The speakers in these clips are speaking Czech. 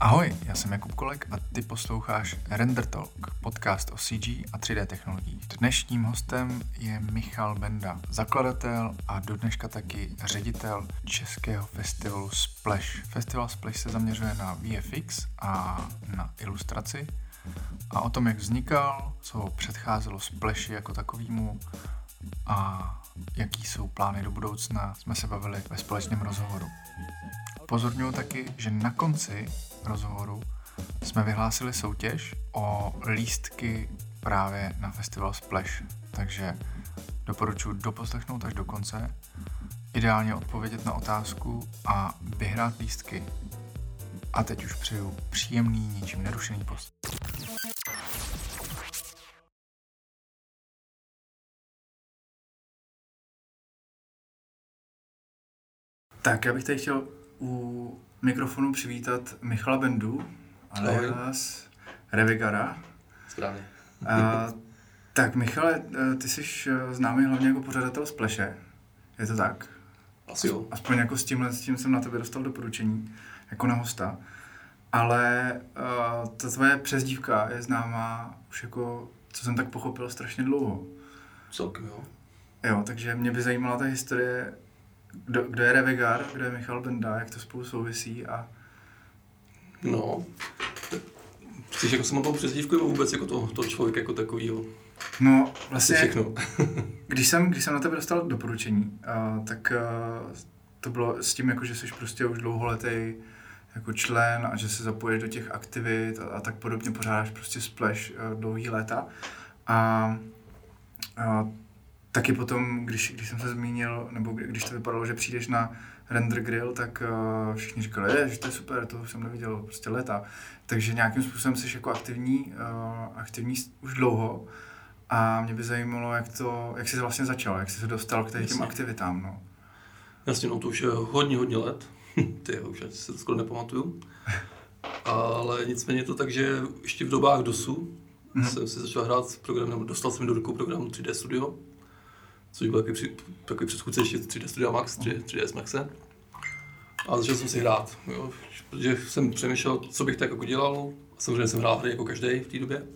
Ahoj, já jsem Jakub Kolek a ty posloucháš Render Talk, podcast o CG a 3D technologiích. Dnešním hostem je Michal Benda, zakladatel a do dneška taky ředitel českého festivalu Splash. Festival Splash se zaměřuje na VFX a na ilustraci a o tom, jak vznikal, co předcházelo Splashi jako takovýmu a jaký jsou plány do budoucna, jsme se bavili ve společném rozhovoru. Pozorňuji taky, že na konci rozhovoru jsme vyhlásili soutěž o lístky právě na festival Splash, takže doporučuji doposlechnout až do konce, ideálně odpovědět na otázku a vyhrát lístky. A teď už přeju příjemný, ničím nerušený post. Tak já bych tady chtěl u mikrofonu přivítat Michala Bendu, alias Revigara. Správně. A, tak Michale, ty jsi známý hlavně jako pořadatel Spleše, je to tak? Asi jo. Aspoň jako s tímhle, s tím jsem na tebe dostal doporučení, jako na hosta. Ale uh, ta tvoje přezdívka je známá už jako, co jsem tak pochopil, strašně dlouho. Celkem jo. Jo, takže mě by zajímala ta historie kdo, kdo je Revegar, kdo je Michal Benda, jak to spolu souvisí a... No, chceš jako samotnou přezdívku nebo vůbec jako to, to člověk jako takovýho? No, vlastně, všechno. když, jsem, když jsem na tebe dostal doporučení, uh, tak uh, to bylo s tím, jako, že jsi prostě už dlouholetý jako člen a že se zapoješ do těch aktivit a, a tak podobně, pořádáš prostě splash uh, dlouhý léta. A, a taky potom, když, když jsem se zmínil, nebo když to vypadalo, že přijdeš na render grill, tak uh, všichni říkali, že to je super, to jsem neviděl prostě leta. Takže nějakým způsobem jsi jako aktivní, uh, aktivní už dlouho a mě by zajímalo, jak, to, jak jsi vlastně začal, jak jsi se dostal k těm Jasně. aktivitám. No. Jasně, no to už je hodně, hodně let. Ty už se to skoro nepamatuju. Ale nicméně je to tak, že ještě v dobách DOSu mm-hmm. jsem si začal hrát program, nebo dostal jsem do rukou programu 3D Studio což byl takový, takový předchůdce ještě 3D Studio Max, 3, 3ds Maxe. A začal jsem si hrát, jo, protože jsem přemýšlel, co bych tak jako dělal. Samozřejmě jsem hrál hry jako každý v té době.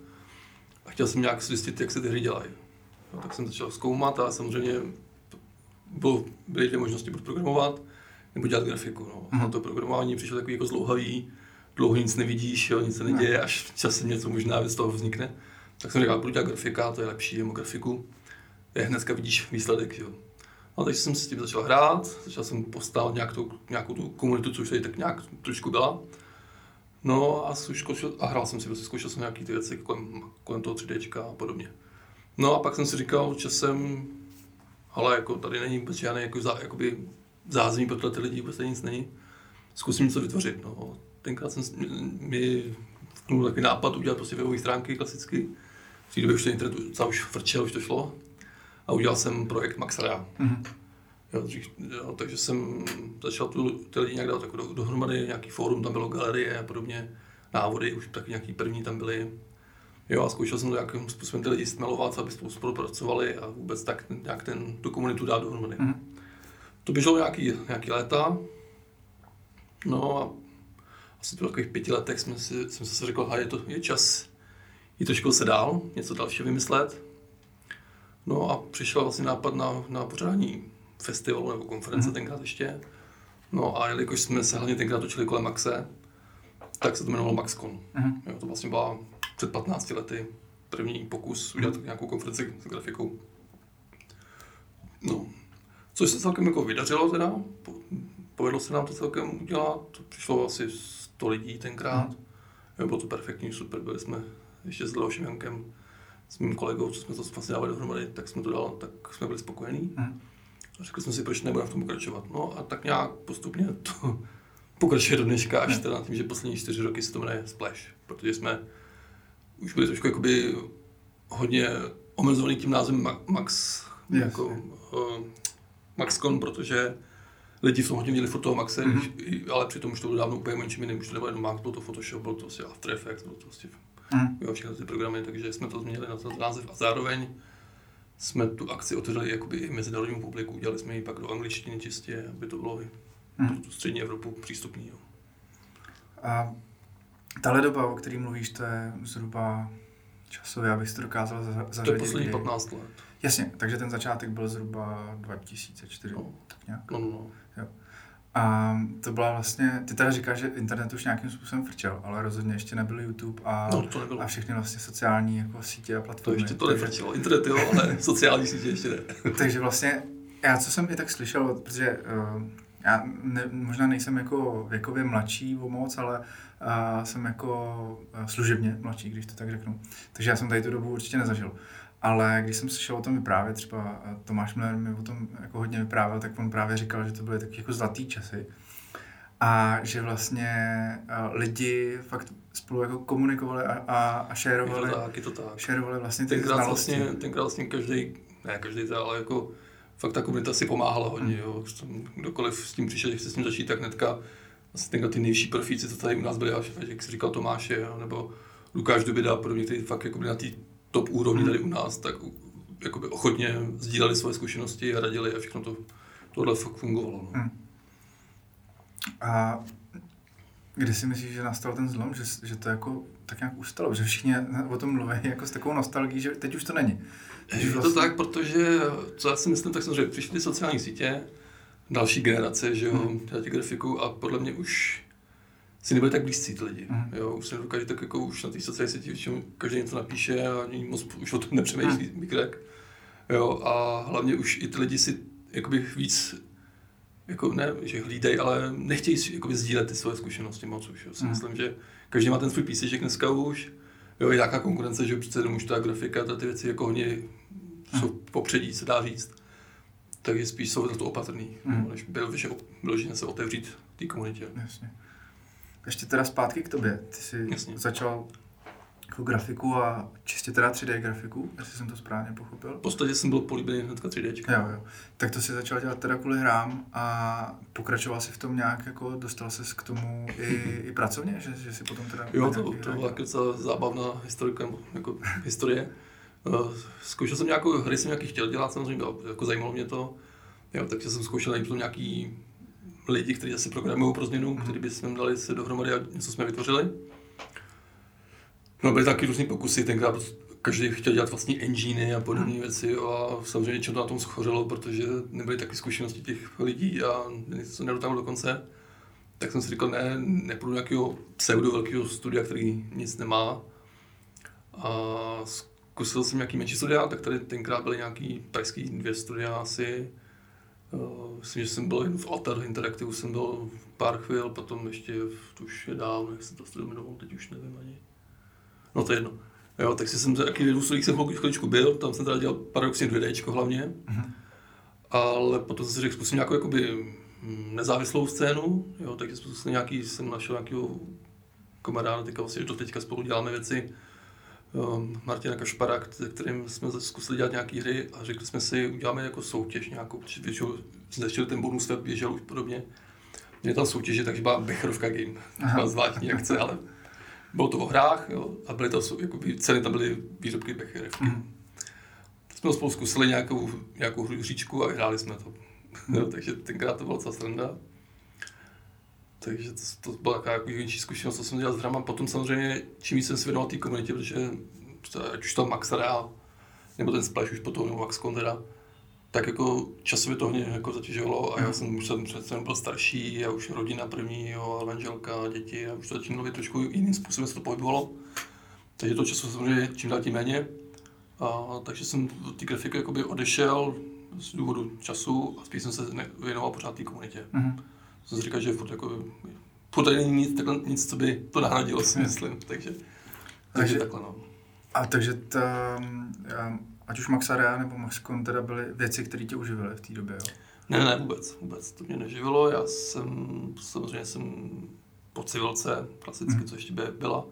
A chtěl jsem nějak zjistit, jak se ty hry dělají. No, tak jsem začal zkoumat a samozřejmě bylo, byly dvě možnosti, buď programovat, nebo dělat grafiku. No. Mm. A to programování přišlo takový jako zlouhavý, dlouho nic nevidíš, jo, nic se neděje, až časem něco možná z toho vznikne. Tak jsem říkal, budu dělat grafika, to je lepší, jako grafiku dneska vidíš výsledek. Jo. A takže jsem s tím začal hrát, začal jsem postávat nějak tu, nějakou tu komunitu, což tady tak nějak trošku byla. No a, zkoušel, a hrál jsem si, prostě zkoušel jsem nějaký ty věci kolem, kolem toho 3D a podobně. No a pak jsem si říkal časem, ale jako tady není vůbec žádný jako zá, jakoby zázemí pro ty lidi, vůbec nic není. Zkusím něco vytvořit. No. Tenkrát jsem mi vknul takový nápad udělat prostě webové stránky klasicky. V té době už ten internet už frčel, už to šlo a udělal jsem projekt Maxarea. Mm-hmm. Jo, jo, takže jsem začal tu, ty lidi nějak dát jako do, dohromady, nějaký fórum, tam bylo galerie a podobně, návody, už taky nějaký první tam byly. Jo, a zkoušel jsem to nějakým způsobem ty lidi stmelovat, aby spolu spolupracovali a vůbec tak nějak ten, tu komunitu dát dohromady. Mm-hmm. To běželo nějaký, nějaký léta. No a asi po takových pěti letech jsme si, jsem si řekl, že je, to, je čas jít trošku se dál, něco dalšího vymyslet. No a přišel vlastně nápad na, na pořádání festivalu nebo konference mm. tenkrát ještě. No a jelikož jsme se hlavně tenkrát točili kolem Maxe, tak se to jmenovalo MaxCon. Mm. Jo, to vlastně byla před 15 lety první pokus udělat mm. nějakou konferenci s grafikou. No, což se celkem jako vydařilo teda, povedlo se nám to celkem udělat, to přišlo asi 100 lidí tenkrát. Mm. Jo, bylo to perfektní, super, byli jsme ještě s Leošem Jankem s mým kolegou, co jsme to vlastně dávali dohromady, tak jsme to dali, tak jsme byli spokojení. Hmm. A řekli jsme si, proč nebudeme v tom pokračovat. No a tak nějak postupně to pokračuje do dneška, až hmm. teda tím, že poslední čtyři roky se to jmenuje Splash, protože jsme už byli trošku jakoby hodně omezovaný tím názvem Max, yes. jako uh, MaxCon, protože lidi v tom hodně měli toho Maxe, mm-hmm. ale přitom už to bylo dávno úplně menším jiným, už to nebylo jenom Max, byl to Photoshop, byl to vlastně After Effects, byl to vlastně mm. jo, všechny ty programy, takže jsme to změnili na ten název a zároveň jsme tu akci otevřeli jakoby i mezinárodnímu publiku, udělali jsme ji pak do angličtiny čistě, aby to bylo i mm. pro tu střední Evropu přístupný. Jo. A Tahle doba, o který mluvíš, to je zhruba časově, abych to dokázal zařadit. To je poslední 15 let. Jasně, takže ten začátek byl zhruba 2004, no. tak nějak. No, no, no. A to byla vlastně, ty teda říkáš, že internet už nějakým způsobem frčel, ale rozhodně ještě nebyl YouTube a, no, to nebylo. a všechny vlastně sociální jako sítě a platformy. To ještě to nefrčelo, internet jo, ale sociální sítě ještě ne. takže vlastně, já co jsem i tak slyšel, protože uh, já ne, možná nejsem jako věkově mladší o moc, ale uh, jsem jako uh, služebně mladší, když to tak řeknu. Takže já jsem tady tu dobu určitě nezažil. Ale když jsem slyšel o tom vyprávět, třeba Tomáš Miller mi o tom jako hodně vyprávěl, tak on právě říkal, že to byly taky jako zlatý časy. A že vlastně lidi fakt spolu jako komunikovali a, a, a šerovali, je to tak, je to tak. šerovali vlastně ty tenkrát znalosti. Vlastně, tenkrát vlastně každý, ne každý ale jako fakt ta komunita si pomáhala hodně, jo. Kdokoliv s tím přišel, že chce s tím začít, tak netka vlastně tenkrát ty nejvyšší profíci, co tady u nás byli, jak jsi říkal Tomáše, nebo Lukáš Dubida a podobně, kteří fakt jako byli na té top úrovni hmm. tady u nás, tak jakoby ochotně sdíleli svoje zkušenosti a radili a všechno to, tohle fakt fungovalo. No. Hmm. A kdy si myslíš, že nastal ten zlom, že, že to jako tak nějak ustalo, že všichni o tom mluví jako s takovou nostalgií, že teď už to není. Je vlastně... to tak, protože, co já si myslím, tak samozřejmě přišly sociální sítě, další generace, že jo, hmm. grafiku a podle mě už si nebyli tak blízcí ty lidi. Mm. Jo, už se dokáže tak jako už na té sociální síti většinou každý něco napíše a ani moc už o tom nepřemýšlí, mm. mikrek. Jo, a hlavně už i ty lidi si jakoby víc jako ne, že hlídají, ale nechtějí si jakoby sdílet ty svoje zkušenosti moc už. Jo. Si mm. myslím, že každý má ten svůj píseček dneska už. Jo, je nějaká konkurence, že přece už ta grafika, ta ty věci jako hodně mm. jsou popředí, se dá říct. Takže spíš jsou za to opatrný, mm. než byl, že byl, že se otevřít té komunitě. Jasně. Ještě teda zpátky k tobě. Ty jsi Jasně. začal jako grafiku a čistě teda 3D grafiku, jestli jsem to správně pochopil. V podstatě jsem byl políbený hnedka 3D. Jo, jo. Tak to si začal dělat teda kvůli hrám a pokračoval si v tom nějak, jako dostal ses k tomu i, i pracovně, že, že si potom teda... Jo, to, to byla docela zábavná historika, jako historie. Uh, zkoušel jsem nějakou hry, jsem nějaký chtěl dělat, samozřejmě jako zajímalo mě to. Jo, takže jsem zkoušel najít nějaký lidi, kteří asi programují pro změnu, kteří by jsme dali se dohromady a něco jsme vytvořili. No byly taky různé pokusy, tenkrát každý chtěl dělat vlastní engine a podobné věci a samozřejmě něčemu to na tom schořelo, protože nebyly taky zkušenosti těch lidí a nic to nedotáhlo do konce. Tak jsem si říkal, ne, nepůjdu nějakého pseudo velkého studia, který nic nemá. A zkusil jsem nějaký menší studia, tak tady tenkrát byly nějaký tajský dvě studia asi myslím, že jsem byl jen v Altar Interactive, jsem byl pár chvil, potom ještě, v, to už je dávno, jak se to jmenovalo, teď už nevím ani. No to je jedno. Jo, tak jsem taky studiích jsem chviličku byl, tam jsem teda dělal paradoxně 2D hlavně, mm-hmm. ale potom jsem si řekl, zkusím nějakou jakoby mm, nezávislou scénu, jo, takže jsem nějaký, jsem našel nějakého kamaráda, teďka vlastně do teďka spolu děláme věci, um, Martina Kašpara, kterým jsme zkusili dělat nějaké hry a řekli jsme si, uděláme jako soutěž nějakou, většinou začal ten bonus web běžel už podobně. Měli tam soutěže, takže byla Becherovka game, byla zvláštní akce, ale bylo to o hrách jo, a byly to, jakoby, ceny tam byly výrobky Becherovky. Mm. Jsme spolu zkusili nějakou, nějakou hříčku a vyhráli jsme to. Mm. jo, takže tenkrát to byla docela sranda. Takže to, to byla taková jako větší zkušenost, co jsem dělal s hrama. Potom samozřejmě, čím víc jsem se věnoval té komunitě, protože ať už to Max Real, nebo ten Splash už potom, nebo Max Condera, tak jako časově to hodně jako zatěžovalo a já jsem už jsem přece byl starší a už rodina první, jo, a manželka, děti a už to začínalo být trošku jiným způsobem se to pohybovalo. Takže to času samozřejmě čím dál tím méně. A, takže jsem od té grafiky jakoby odešel z důvodu času a spíš jsem se věnoval pořád té komunitě. Mm-hmm jsem si říkal, že furt, jako, furt není nic, takhle, nic, co by to nahradilo, si myslím. Takže, takže, takže takhle, no. A takže ta, ať už Max Area nebo Maxcon teda byly věci, které tě uživily v té době, jo? Ne, ne, vůbec, vůbec. To mě neživilo. Já jsem, samozřejmě jsem po civilce, klasicky, mm. co ještě by byla,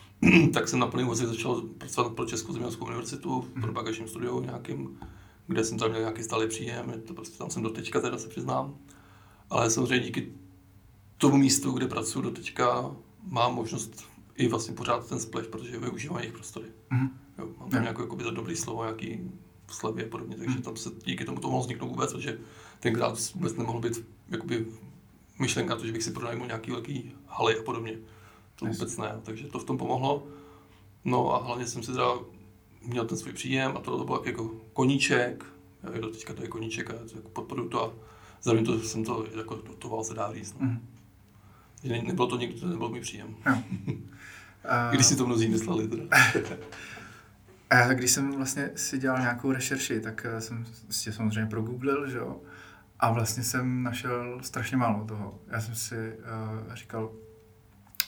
tak jsem na plný úvazek začal pracovat pro Českou zemědělskou univerzitu, mm. pro bagažním studiu nějakým, kde jsem tam měl nějaký stálý příjem, to prostě tam jsem do teďka teda se přiznám. Ale samozřejmě díky tomu místu, kde pracuji do teďka, mám možnost i vlastně pořád ten splash, protože využívám jejich prostory. Mm. Jo, mám tam nějaké jakoby, dobrý slovo, nějaký slevy a podobně, takže mm. tam se díky tomu to mohlo vzniknout vůbec, protože tenkrát vůbec nemohl být jakoby myšlenka to, že bych si pronajmul nějaký velký haly a podobně. To vůbec ne, takže to v tom pomohlo. No a hlavně jsem si teda měl ten svůj příjem a to, to byl jako koníček, já do teďka to je koníček a jako podporuju to a zároveň to jsem to jako dotoval, se dá říct. No. Mm. Ne, nebylo to nikdy, to nebyl můj příjem. No. Když si to mnozí mysleli teda. A já, když jsem vlastně si dělal nějakou rešerši, tak eh, jsem si samozřejmě progooglil, že jo, a vlastně jsem našel strašně málo toho. Já jsem si uh, říkal,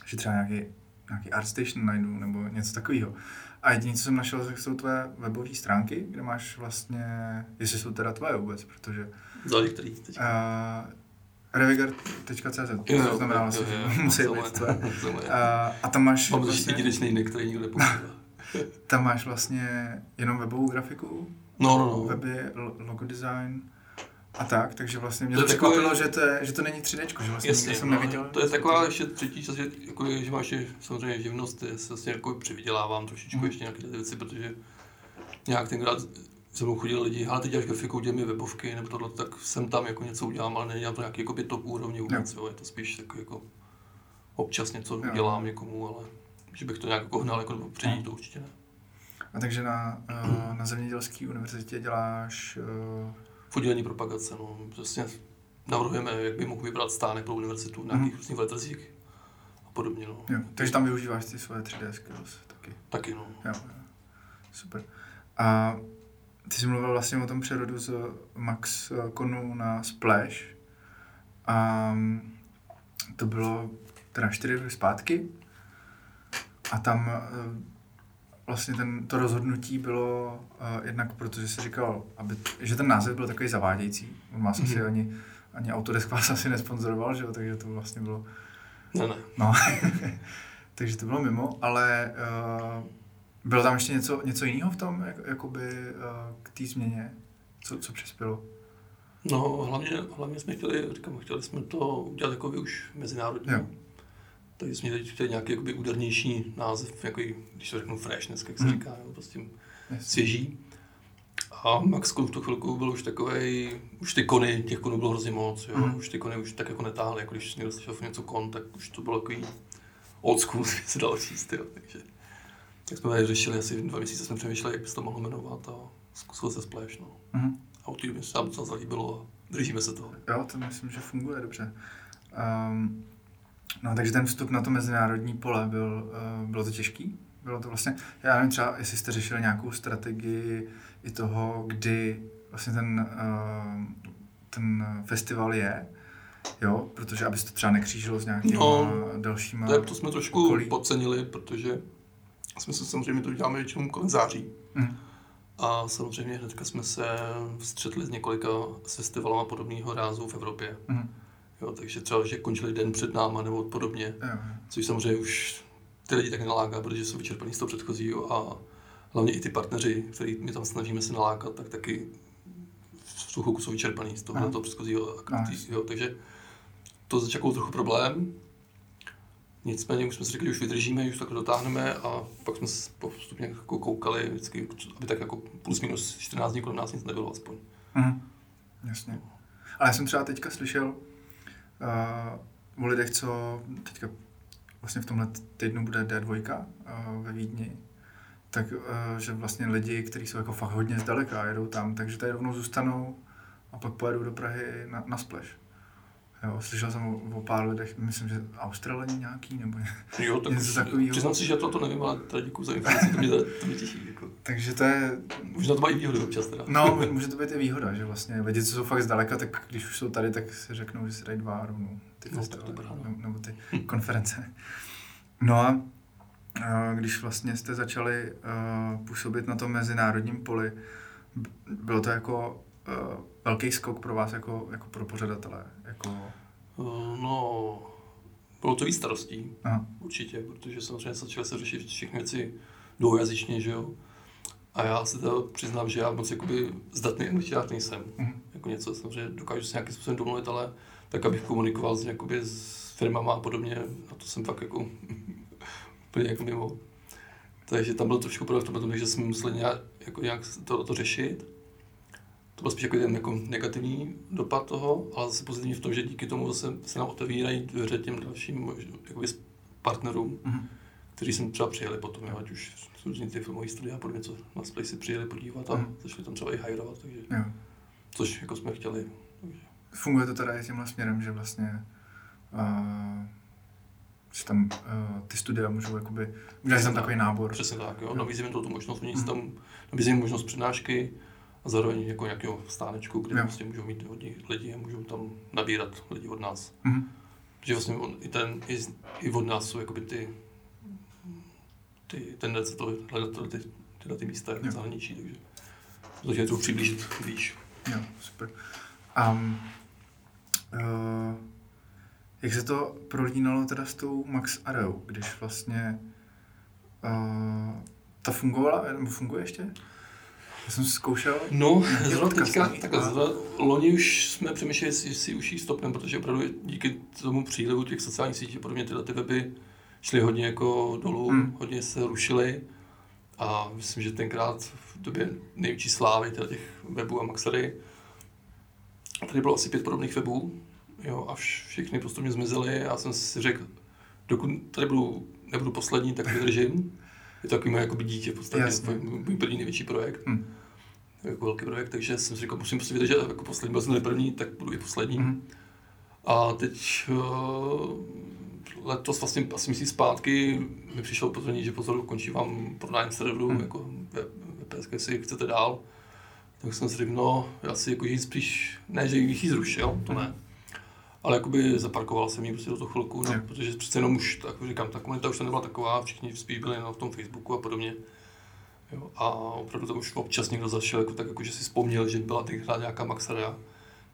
že třeba nějaký, nějaký ArtStation najdu nebo něco takového. A jediné, co jsem našel, tak jsou tvoje webové stránky, kde máš vlastně, jestli jsou teda tvoje vůbec, protože... Záleží který teď. Uh, Revigard.cz, to znamená vlastně, že musí být tvoje. a, a tam máš... Mám vlastně, jedinečný jiný, který nikdo nepoužívá. tam máš vlastně jenom webovou grafiku, no, no, no. weby, logo design, a tak, takže vlastně mě to, to překvapilo, takový... že, to je, že to není 3D, že vlastně Jasně, jsem no, neviděl. To je taková ještě třetí čas, že, jako, že máš je, samozřejmě živnost, je, se vlastně jako přivydělávám trošičku hmm. ještě nějaké ty věci, protože nějak tenkrát se mnou chodili lidi, ale ty děláš grafiku, dělej mi webovky, nebo tohle, tak jsem tam jako něco udělám, ale nedělám to nějaký jako top úrovně vůbec, jo. jo. je to spíš takový jako občas něco jo. dělám někomu, ale že bych to nějak jako hnal jako do předí, to určitě ne. A takže na, uh, na zemědělské univerzitě děláš uh, v oddělení propagace. No. Přesně navrhujeme, jak by mohl vybrat stánek pro univerzitu nějakých mm. různých veletrzích a podobně. No. Jo, takže tam využíváš ty svoje 3D skills taky. Taky, no. Jo, super. A ty jsi mluvil vlastně o tom přerodu z Max Konu na Splash. A to bylo teda čtyři roky zpátky. A tam eh, vlastně ten, to rozhodnutí bylo uh, jednak protože si říkal, aby, že ten název byl takový zavádějící. On vás mm-hmm. asi mhm. ani, ani Autodesk vás asi nesponzoroval, že jo? takže to vlastně bylo... Ne, ne. No. takže to bylo mimo, ale uh, bylo tam ještě něco, něco jiného v tom, jak, jakoby uh, k té změně, co, co přispělo? No, hlavně, hlavně jsme chtěli, říkám, chtěli jsme to udělat jako už mezinárodní. Jo takže jsme teď chtěli nějaký jakoby údernější název, jako když to řeknu freshness, jak se hmm. říká, nebo prostě svěží. A Max v tu chvilku byl už takový, už ty kony, těch konů bylo hrozně moc, jo? Mm. už ty kony už tak jako netáhly, jako když někdo slyšel něco kon, tak už to bylo takový old school, se dalo říct, jo? takže tak jsme tady řešili asi dva měsíce, jsme přemýšleli, jak by se to mohlo jmenovat a zkusil se splash, no. Mm. A od té doby se nám to zalíbilo a držíme se toho. Jo, to myslím, že funguje dobře. Um, No, takže ten vstup na to mezinárodní pole byl, uh, bylo to těžký? Bylo to vlastně, já nevím třeba, jestli jste řešili nějakou strategii i toho, kdy vlastně ten, uh, ten festival je, jo, protože abys to třeba nekřížilo s nějakými no, dalšíma tak to jsme trošku okolí. podcenili, protože jsme se samozřejmě to děláme většinou kolem září. Mm. A samozřejmě hnedka jsme se střetli s několika festivalama podobného rázu v Evropě. Mm Jo, takže třeba, že končili den před náma nebo podobně, jo. což samozřejmě už ty lidi tak naláká, protože jsou vyčerpaní z toho předchozího a hlavně i ty partneři, který my tam snažíme se nalákat, tak taky v tu chvilku jsou vyčerpaní z toho, toho předchozího. Jo, takže to začal trochu problém. Nicméně už jsme si řekli, že už vydržíme, už takhle dotáhneme a pak jsme postupně jako koukali, vždycky, aby tak jako plus minus 14 dní kolem nás nic nebylo aspoň. Mhm. Jasně. Ale já jsem třeba teďka slyšel, uh, o lidech, co teďka vlastně v tomhle týdnu bude D2 uh, ve Vídni, tak uh, že vlastně lidi, kteří jsou jako fakt hodně zdaleka, jedou tam, takže tady rovnou zůstanou a pak pojedou do Prahy na, na Splash. Jo, slyšel jsem o, o pár lidech, myslím, že Australani nějaký, nebo jo, tak něco takového. Přiznám si, že to, to nevím, ale teda děkuji za informaci, to mě, to mě těší. Jako. Takže to je... Možná to mají výhody občas teda. No, může to být i výhoda, že vlastně lidi, co jsou fakt zdaleka, tak když už jsou tady, tak si řeknou, že si dají dva rovnou ty no, festivaly, no. nebo ty konference. No a když vlastně jste začali uh, působit na tom mezinárodním poli, bylo to jako uh, velký skok pro vás jako, jako pro pořadatele? Jako... Uh, no, bylo to víc starostí, Aha. určitě, protože samozřejmě začaly se řešit všechny věci dvoujazyčně, že jo. A já se teda přiznám, že já moc jakoby zdatný angličtinář nejsem. Mm. Jako něco samozřejmě dokážu se nějakým způsobem domluvit, ale tak, abych komunikoval s, jakoby, s firmama a podobně, a to jsem fakt jako úplně jako mimo. Takže tam bylo trošku problém v tom, že jsme museli nějak, jako nějak to, to řešit to byl spíš jako jeden jako negativní dopad toho, ale zase pozitivní v tom, že díky tomu zase se nám otevírají dveře těm dalším jakoby, partnerům, mm-hmm. kteří sem třeba přijeli potom, jo, ať už různý ty filmové studia a podobně, co na Splay si přijeli podívat a mm-hmm. začali tam třeba i hajrovat, takže, jo. což jako jsme chtěli. Takže. Funguje to teda i tímhle směrem, že vlastně uh, že tam uh, ty studia můžou jakoby, udělat tam takový nábor. Přesně tak, jo. Nabízíme to tu možnost, oni mm. tam nabízíme možnost přednášky a zároveň jako nějakého stánečku, kde prostě můžou mít hodně lidí a můžou tam nabírat lidi od nás. Mm. Že vlastně on, i, ten, i, i od nás jsou jakoby ty, ty tendence to hledat ty, tyhle ty místa jako zahraničí, takže takže to přiblížit blíž. Jo, super. Um, uh, jak se to prolínalo teda s tou Max Areou, když vlastně uh, ta fungovala, nebo funguje ještě? Já jsem zkoušel. No, zrovna teďka, tak loni už jsme přemýšleli, jestli si už jí stopneme, protože opravdu díky tomu přílivu těch sociálních sítí, podobně tyhle ty weby šly hodně jako dolů, hmm. hodně se rušily. A myslím, že tenkrát v době největší slávy těch webů a Maxary, tady bylo asi pět podobných webů, jo, a všichni postupně zmizely a já jsem si řekl, dokud tady budu, nebudu poslední, tak vydržím. Je to takový moje jakoby dítě v podstatě, můj první největší projekt. Hmm. Jako velký projekt, takže jsem si říkal, musím prostě vydržet jako poslední, byl jsem první, tak budu i poslední. Hmm. A teď uh, letos vlastně asi měsíc zpátky mi přišlo upozornění, že pozor, končí vám prodání serveru, hmm. jako PSK, jestli chcete dál. Tak jsem si řekl, no, já si jako jít spíš, ne, že bych ji zrušil, to ne, ale jakoby zaparkoval jsem ji prostě do toho chvilku, no, protože přece jenom už, tak říkám, ta komunita už to nebyla taková, všichni spíš byli na tom Facebooku a podobně. Jo, a opravdu tam už občas někdo zašel, jako tak jako, že si vzpomněl, že byla tenkrát nějaká Maxarea.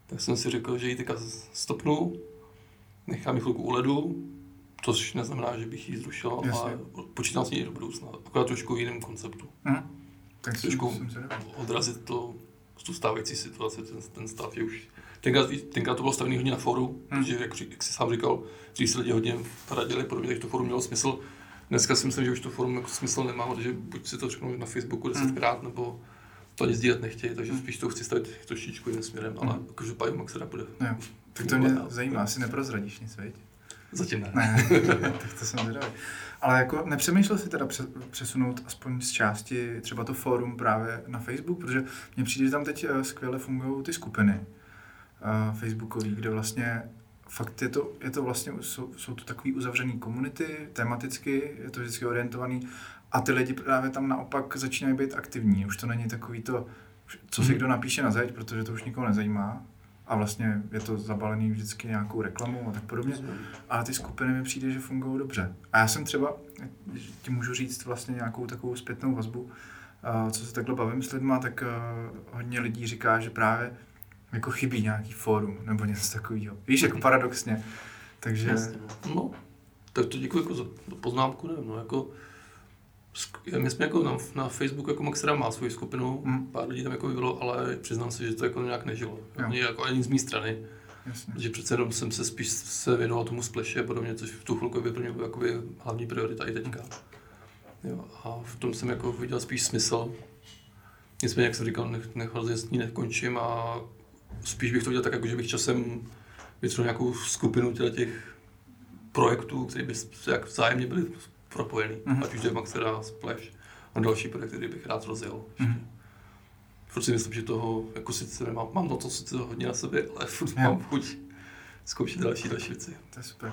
Tak jsem si řekl, že ji teďka stopnu, nechám ji chvilku u ledu, což neznamená, že bych ji zrušil, Jasně. ale počítám s ní do budoucna, akorát trošku v jiném konceptu. Hmm. Tak trošku odrazit to, tu stávající situaci, ten, ten stav je už Tenkrát, tenkrát to bylo stavené hodně na foru, hmm. protože, jak, jak jsi sám říkal, dřív se lidi hodně radili, podobně, takže to forum mělo smysl. Dneska si myslím, že už to forum jako smysl nemá, protože buď si to řeknu na Facebooku desetkrát, hmm. nebo to nic sdílet nechtějí, takže spíš to chci stavit trošičku jiným směrem, ale hmm. každopádně Max teda bude. Jo. Tak to mě zajímá, asi neprozradíš nic, veď? Zatím ne. ne. tak to jsem zvědavý. Ale jako nepřemýšlel si teda přesunout aspoň z části třeba to fórum právě na Facebook, protože mně přijde, že tam teď eh, skvěle fungují ty skupiny uh, facebookový, kde vlastně fakt je to, je to vlastně, jsou, jsou to takové uzavřené komunity, tematicky, je to vždycky orientovaný a ty lidi právě tam naopak začínají být aktivní. Už to není takový to, co si mhm. kdo napíše na zeď, protože to už nikoho nezajímá a vlastně je to zabalený vždycky nějakou reklamou a tak podobně. Ale ty skupiny mi přijde, že fungují dobře. A já jsem třeba, ti můžu říct vlastně nějakou takovou zpětnou vazbu, uh, co se takhle bavím s lidma, tak uh, hodně lidí říká, že právě jako chybí nějaký fórum nebo něco takového. Víš, jako paradoxně. Takže... Jasně. No, tak to děkuji jako za poznámku, nevím, no, jako my jsme jako na, na Facebooku jako Maxera má svoji skupinu, mm. pár lidí tam jako bylo, ale přiznám se, že to jako nějak nežilo. Ani, jako ani z mé strany. Jasně. Protože přece jenom jsem se spíš se věnoval tomu spleše a podobně, což v tu chvilku by pro mě byla hlavní priorita i teďka. Jo, a v tom jsem jako viděl spíš smysl. Nicméně, jak jsem říkal, nech, nechal s ní nekončím a spíš bych to dělal tak, jako že bych časem vytvořil nějakou skupinu těch projektů, které by jak vzájemně byly propojený. Mm-hmm. Ať už je Maxera, Splash a další projekty, které bych rád rozjel. Mm-hmm. Furt si myslím, že toho, jako sice nemám, mám na to sice hodně na sebe, ale furt yeah. mám chuť zkoušet další další věci. To je super.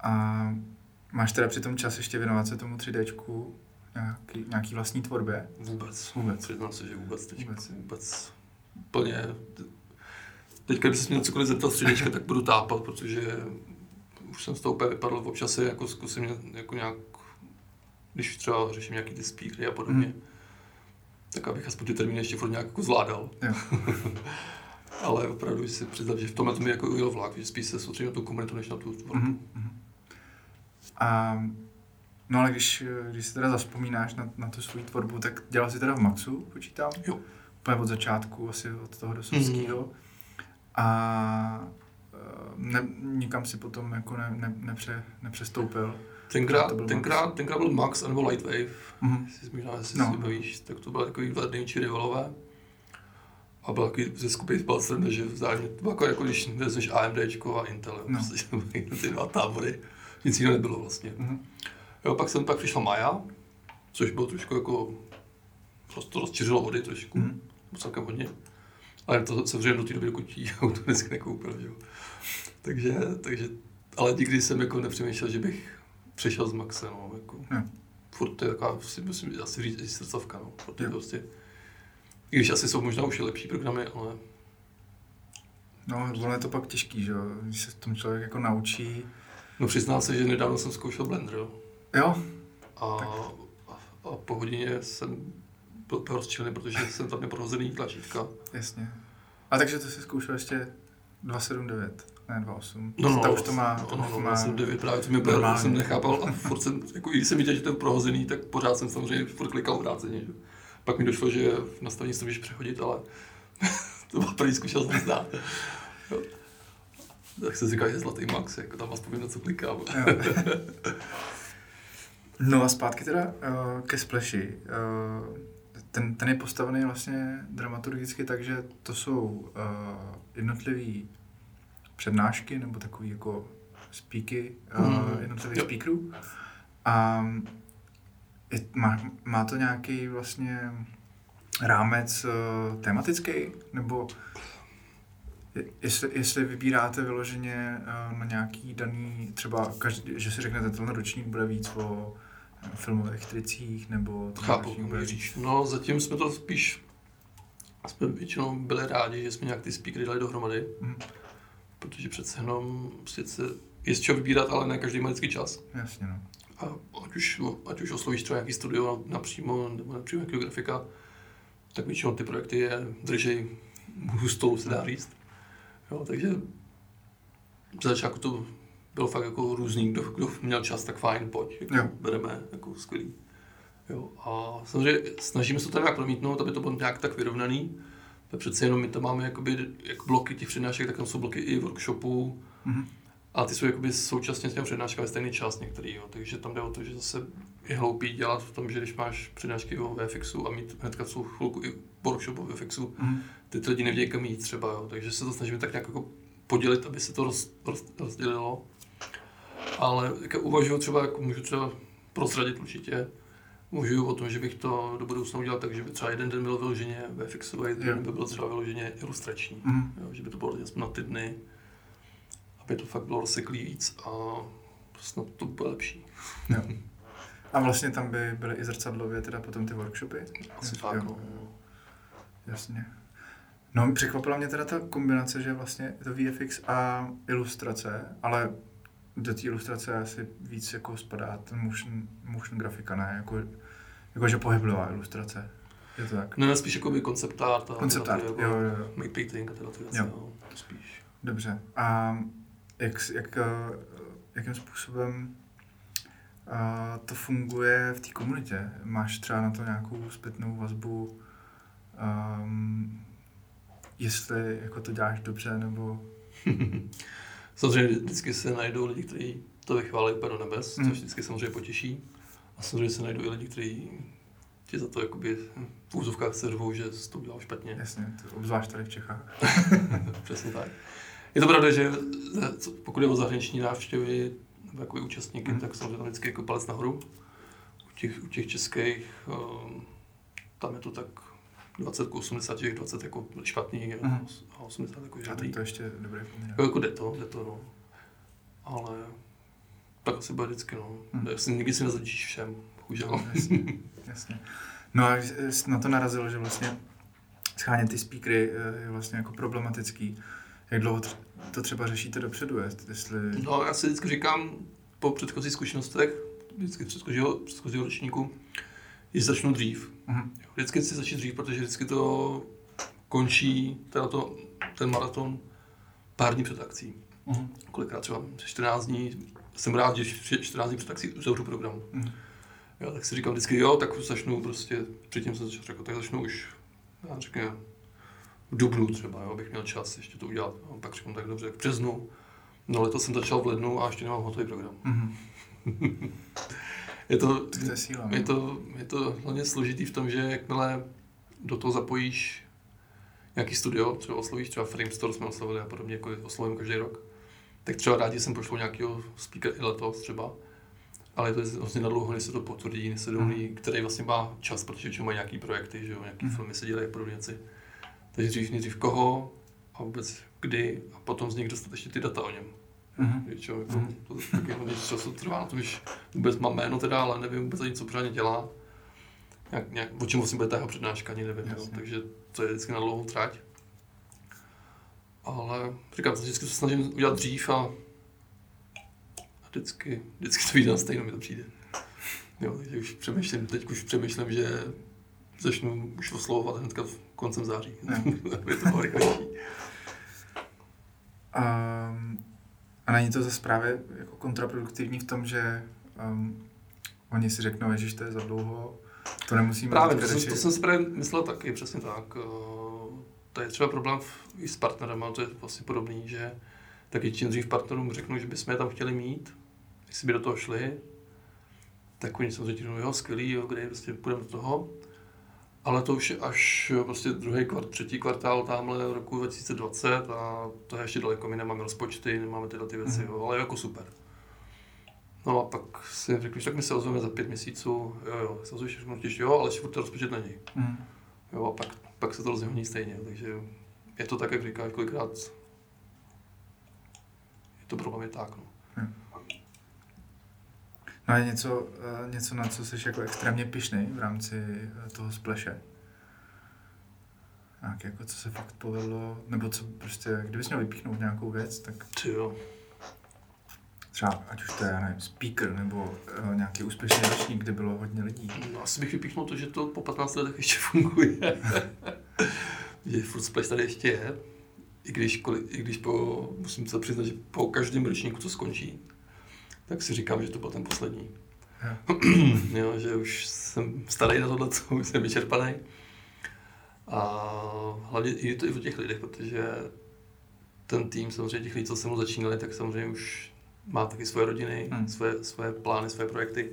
A máš teda při tom čas ještě věnovat se tomu 3Dčku nějaký, nějaký vlastní tvorbě? Vůbec. Vůbec. Přiznám se, že vůbec teď. Vůbec. vůbec úplně... Teďka, když se mě cokoliv zeptal středečka, tak budu tápat, protože už jsem z toho úplně vypadl. Občas se jako zkusím jako nějak, když třeba řeším nějaký ty speakery a podobně, mm. tak abych aspoň ty termíny ještě furt nějak jako zvládal. Ale opravdu si přiznat, že v tomhle to mi jako ujel vlak, že spíš se soustředím na tu komunitu, než na tu tvorbu. Mm-hmm. A No ale když, když si teda zaspomínáš na, na tu svou tvorbu, tak dělal jsi teda v Maxu, počítám? Jo úplně od začátku, asi od toho dosovského. Mm-hmm. A eh, ne, nikam si potom jako ne, ne, nepře, nepřestoupil. Tenkrát, to byl tenkrát, Max. tenkrát byl Max nebo Lightwave, mm-hmm. jestli možná jestli no. si bavíš, tak to byly takový dva největší rivalové. A byl takový ze skupiny s že vzájemně, to bylo jako, jako když vezmeš AMD a Intel, no. prostě ty dva tábory Nic jiného nebylo vlastně. Mm-hmm. Jo, pak jsem pak přišla Maja, což bylo trošku jako, prostě rozčiřilo vody trošku, mm-hmm. celkem hodně. Ale to samozřejmě do té doby, dokud jí auto dneska nekoupil, jo. Takže, takže, ale nikdy jsem jako nepřemýšlel, že bych přišel s Maxem, no, jako. Mm. Furt to je taková, si musím asi říct, srdcovka, no. Furt je prostě, i když asi jsou možná už i lepší programy, ale... No, ono je to pak těžký, že jo, když se tom člověk jako naučí. No přiznám se, že nedávno jsem zkoušel Blender, jo. Jo? A, a, a po hodině jsem rozčilený, protože jsem tam neprohozený tlačítka. Jasně. A takže to si zkoušel ještě 279, ne 28. No, no, ta už to má, to to no, no, má 279, právě to mě bylo, jsem nechápal a furt jsem, jako když jsem viděl, že to je prohozený, tak pořád jsem samozřejmě furt klikal obráceně, že? Pak mi došlo, že v nastavení se můžeš přechodit, ale to byla první zkušenost nezdá. Tak se říká, že zlatý max, jako tam aspoň na co klikám. no a zpátky teda uh, ke Splashi. Uh, ten, ten je postavený vlastně dramaturgicky tak, že to jsou uh, jednotlivý přednášky nebo takový jako speaky uh, mm. jednotlivých yep. speakerů. A je, má, má to nějaký vlastně rámec uh, tematický, nebo jestli, jestli vybíráte vyloženě uh, na nějaký daný, třeba každý, že si řeknete, tenhle ročník bude víc o filmových tricích, nebo... Chápu. No, zatím jsme to spíš, jsme většinou byli rádi, že jsme nějak ty speakery dali dohromady, mm. protože přece jenom sice je z čeho vybírat, ale ne každý má vždycky čas. Jasně, no. A ať už, no, ať už oslovíš třeba nějaký studio napřímo, nebo napřímo nějakého grafika, tak většinou ty projekty je držej hustou, se dá říct. Jo, takže za začátku to bylo fakt jako různý, kdo, kdo měl čas, tak fajn, pojď, jako jo. bereme, jako skvělý. Jo, a samozřejmě snažíme se to nějak promítnout, aby to bylo nějak tak vyrovnaný. Tak přece jenom my tam máme jakoby, jak bloky těch přednášek, tak tam jsou bloky i workshopů. Mm-hmm. A ty jsou jakoby současně s těmi přednáškami stejný čas některý, jo. takže tam jde o to, že zase je hloupý dělat v tom, že když máš přednášky o VFXu a mít hnedka celou chvilku i workshop o VFXu, mm. ty ty lidi nevědí, kam jít třeba, jo. takže se to snažíme tak nějak jako podělit, aby se to roz, roz, rozdělilo. Ale jako uvažuji třeba, jako můžu třeba prozradit určitě, Můžu o tom, že bych to do budoucna udělal tak, že by třeba jeden den byl vyloženě VFXový, druhý by byl třeba vyloženě ilustrační. Mm. Jo, že by to bylo na ty dny, aby to fakt bylo rozseklý víc a snad to bude lepší. Jo. A vlastně tam by byly i zrcadlově teda potom ty workshopy? Asi fakt, no. Jasně. No, překvapila mě teda ta kombinace, že vlastně je to VFX a ilustrace, ale do té ilustrace asi víc jako spadá ten motion, motion grafika, ne? Jako, jako že pohyblivá ilustrace. Je to tak? Ne, spíš jako by concept art. A concept art, jako jo, jo, jo. Make painting a tyhle ty věci, jo. jo. spíš. Dobře. A jak, jak, eh, jakým způsobem a to funguje v té komunitě? Máš třeba na to nějakou zpětnou vazbu, um, jestli jako to děláš dobře, nebo... samozřejmě vždycky se najdou lidi, kteří to vychválí úplně do nebes, mm. což vždycky samozřejmě potěší. A samozřejmě se najdou i lidi, kteří ti za to jakoby v úzovkách se řvou, že jsi to udělal špatně. Jasně, to obzvlášť tady v Čechách. Přesně tak. Je to pravda, že pokud je o zahraniční návštěvy nebo jako účastníky, mm. tak samozřejmě tam vždycky jako palec nahoru. U těch, u těch českých, um, tam je to tak 20 k 80, těch 20 jako špatný mm. a 80 jako žádný. A tak to ještě dobrý poměr. Jako, jako jde to, jde to, no. Ale tak asi bude vždycky, no. Mm. Jasně, nikdy si nezadíš všem, bohužel. No, jasně, jasně. No a na to narazilo, že vlastně schánět ty speakery eh, je vlastně jako problematický. Jak dlouho to třeba řešíte dopředu, jestli... No, já si vždycky říkám, po předchozích zkušenostech, vždycky předchozího, předchozího ročníku, že začnu dřív. Uh-huh. Vždycky si začít dřív, protože vždycky to končí, teda to, ten maraton, pár dní před akcí. Uh-huh. Kolikrát třeba 14 dní, jsem rád, že 14 dní před akcí uzavřu program. Uh-huh. Já tak si říkám vždycky, jo, tak začnu prostě, předtím jsem začal, tak začnu už, já řekněme, v dubnu třeba, jo, abych měl čas ještě to udělat. No, pak řeknu tak dobře, v březnu. No letos jsem začal v lednu a ještě nemám hotový program. Mm-hmm. je to, to je, síla, je, to, je to hlavně složitý v tom, že jakmile do toho zapojíš nějaký studio, třeba oslovíš, třeba Framestore jsme oslovili a podobně, jako oslovím každý rok, tak třeba rádi jsem pošlou nějakého speaker i letos třeba, ale je to vlastně na dlouho, než se to potvrdí, než se domluví, mm. který vlastně má čas, protože většinou mají nějaký projekty, že jo, nějaký mm. filmy se dělají a podobně věci. Takže dřív, nejdřív koho a vůbec kdy a potom z nich dostat ještě ty data o něm. Mm-hmm. Jako, mm-hmm. to taky hodně času trvá na tom, když vůbec mám jméno teda, ale nevím vůbec ani, co pořádně dělá. Jak, nějak, o čem vlastně bude ta jeho přednáška, ani nevím. Jo. Takže to je vždycky na dlouhou trať. Ale říkám, vždycky se snažím udělat dřív a, a vždycky, vždycky to vyjde stejno, mi to přijde. Jo, takže už přemýšlím, teď už přemýšlím, že začnu už oslovovat hnedka v koncem září, aby to bylo rychlejší. Um, a není to zase právě jako kontraproduktivní v tom, že um, oni si řeknou, že to je za dlouho, to nemusíme... Právě, to, jsem, to jsem si právě myslel taky, přesně tak. Eh, to je třeba problém v, i s partnerem, ale to je vlastně podobný, že taky čím dřív partnerům řeknu, že bychom je tam chtěli mít, jestli by do toho šli, tak oni samozřejmě řeknou, jo, skvělý, jo, kde prostě půjdeme do toho. Ale to už je až prostě druhý kvart, třetí kvartál tamhle roku 2020 a to je ještě daleko, my nemáme rozpočty, nemáme tyhle ty věci, mm. jo, ale jako super. No a pak si řekl, že tak my se ozveme za pět měsíců, jo jo, se ozveš jo, ale furt rozpočet není. Mm. Jo, a pak, pak se to rozhodní stejně, takže je to tak, jak říkáš, kolikrát je to problém je tak, no. Mm. No a něco, eh, něco, na co jsi jako extrémně pišný v rámci eh, toho spleše? Tak jako co se fakt povedlo, nebo co prostě, kdybys měl vypíchnout nějakou věc, tak... Ty jo. Třeba, ať už to je, já nevím, speaker, nebo uh, nějaký úspěšný ročník, kde bylo hodně lidí. No, asi bych vypíchnul to, že to po 15 letech ještě funguje. že furt splash tady ještě je. I když, i když po, musím se přiznat, že po každém ročníku to skončí, tak si říkám, že to byl ten poslední. jo, že už jsem starý na tohle, už jsem vyčerpaný. A hlavně je to i o těch lidech, protože ten tým, samozřejmě těch lidí, co se mnou začínali, tak samozřejmě už má taky svoje rodiny, hmm. své, své plány, své projekty.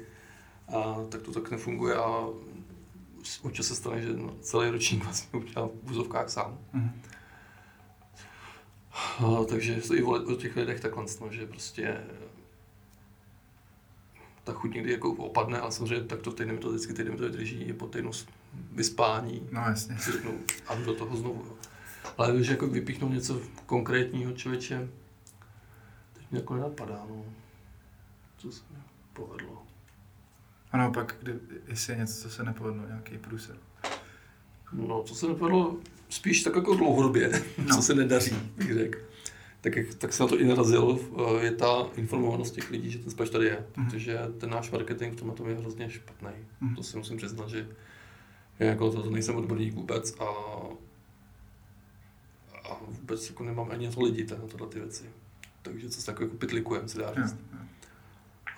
A tak to tak nefunguje a určitě se stane, že celý ročník vlastně udělám v vůzovkách sám. Hmm. A, takže to i o těch lidech takhle, no, že prostě ta chuť někdy jako opadne, ale samozřejmě tak to týden to vždycky týden to vydrží, je po týdnu vyspání. No jasně. Si řeknu, a do toho znovu. Jo. Ale když jako vypíchnout něco konkrétního člověče, teď mě jako nenapadá, no. Co se mi povedlo. A naopak, kdy, jestli je něco, co se nepovedlo, nějaký průser. No, co se nepovedlo, spíš tak jako dlouhodobě, no. co se nedaří, bych řekl tak, jak, tak se na to i narazil, eh, je ta informovanost těch lidí, že ten splash tady je, mm. protože ten náš marketing v tomhle tom je hrozně špatný. Mm. To si musím přiznat, že já jako to, to nejsem odborník vůbec a, a vůbec jako nemám ani na to lidi na tohle ty věci. Takže co se tak jako pitlikujeme, se dá říct. Mm.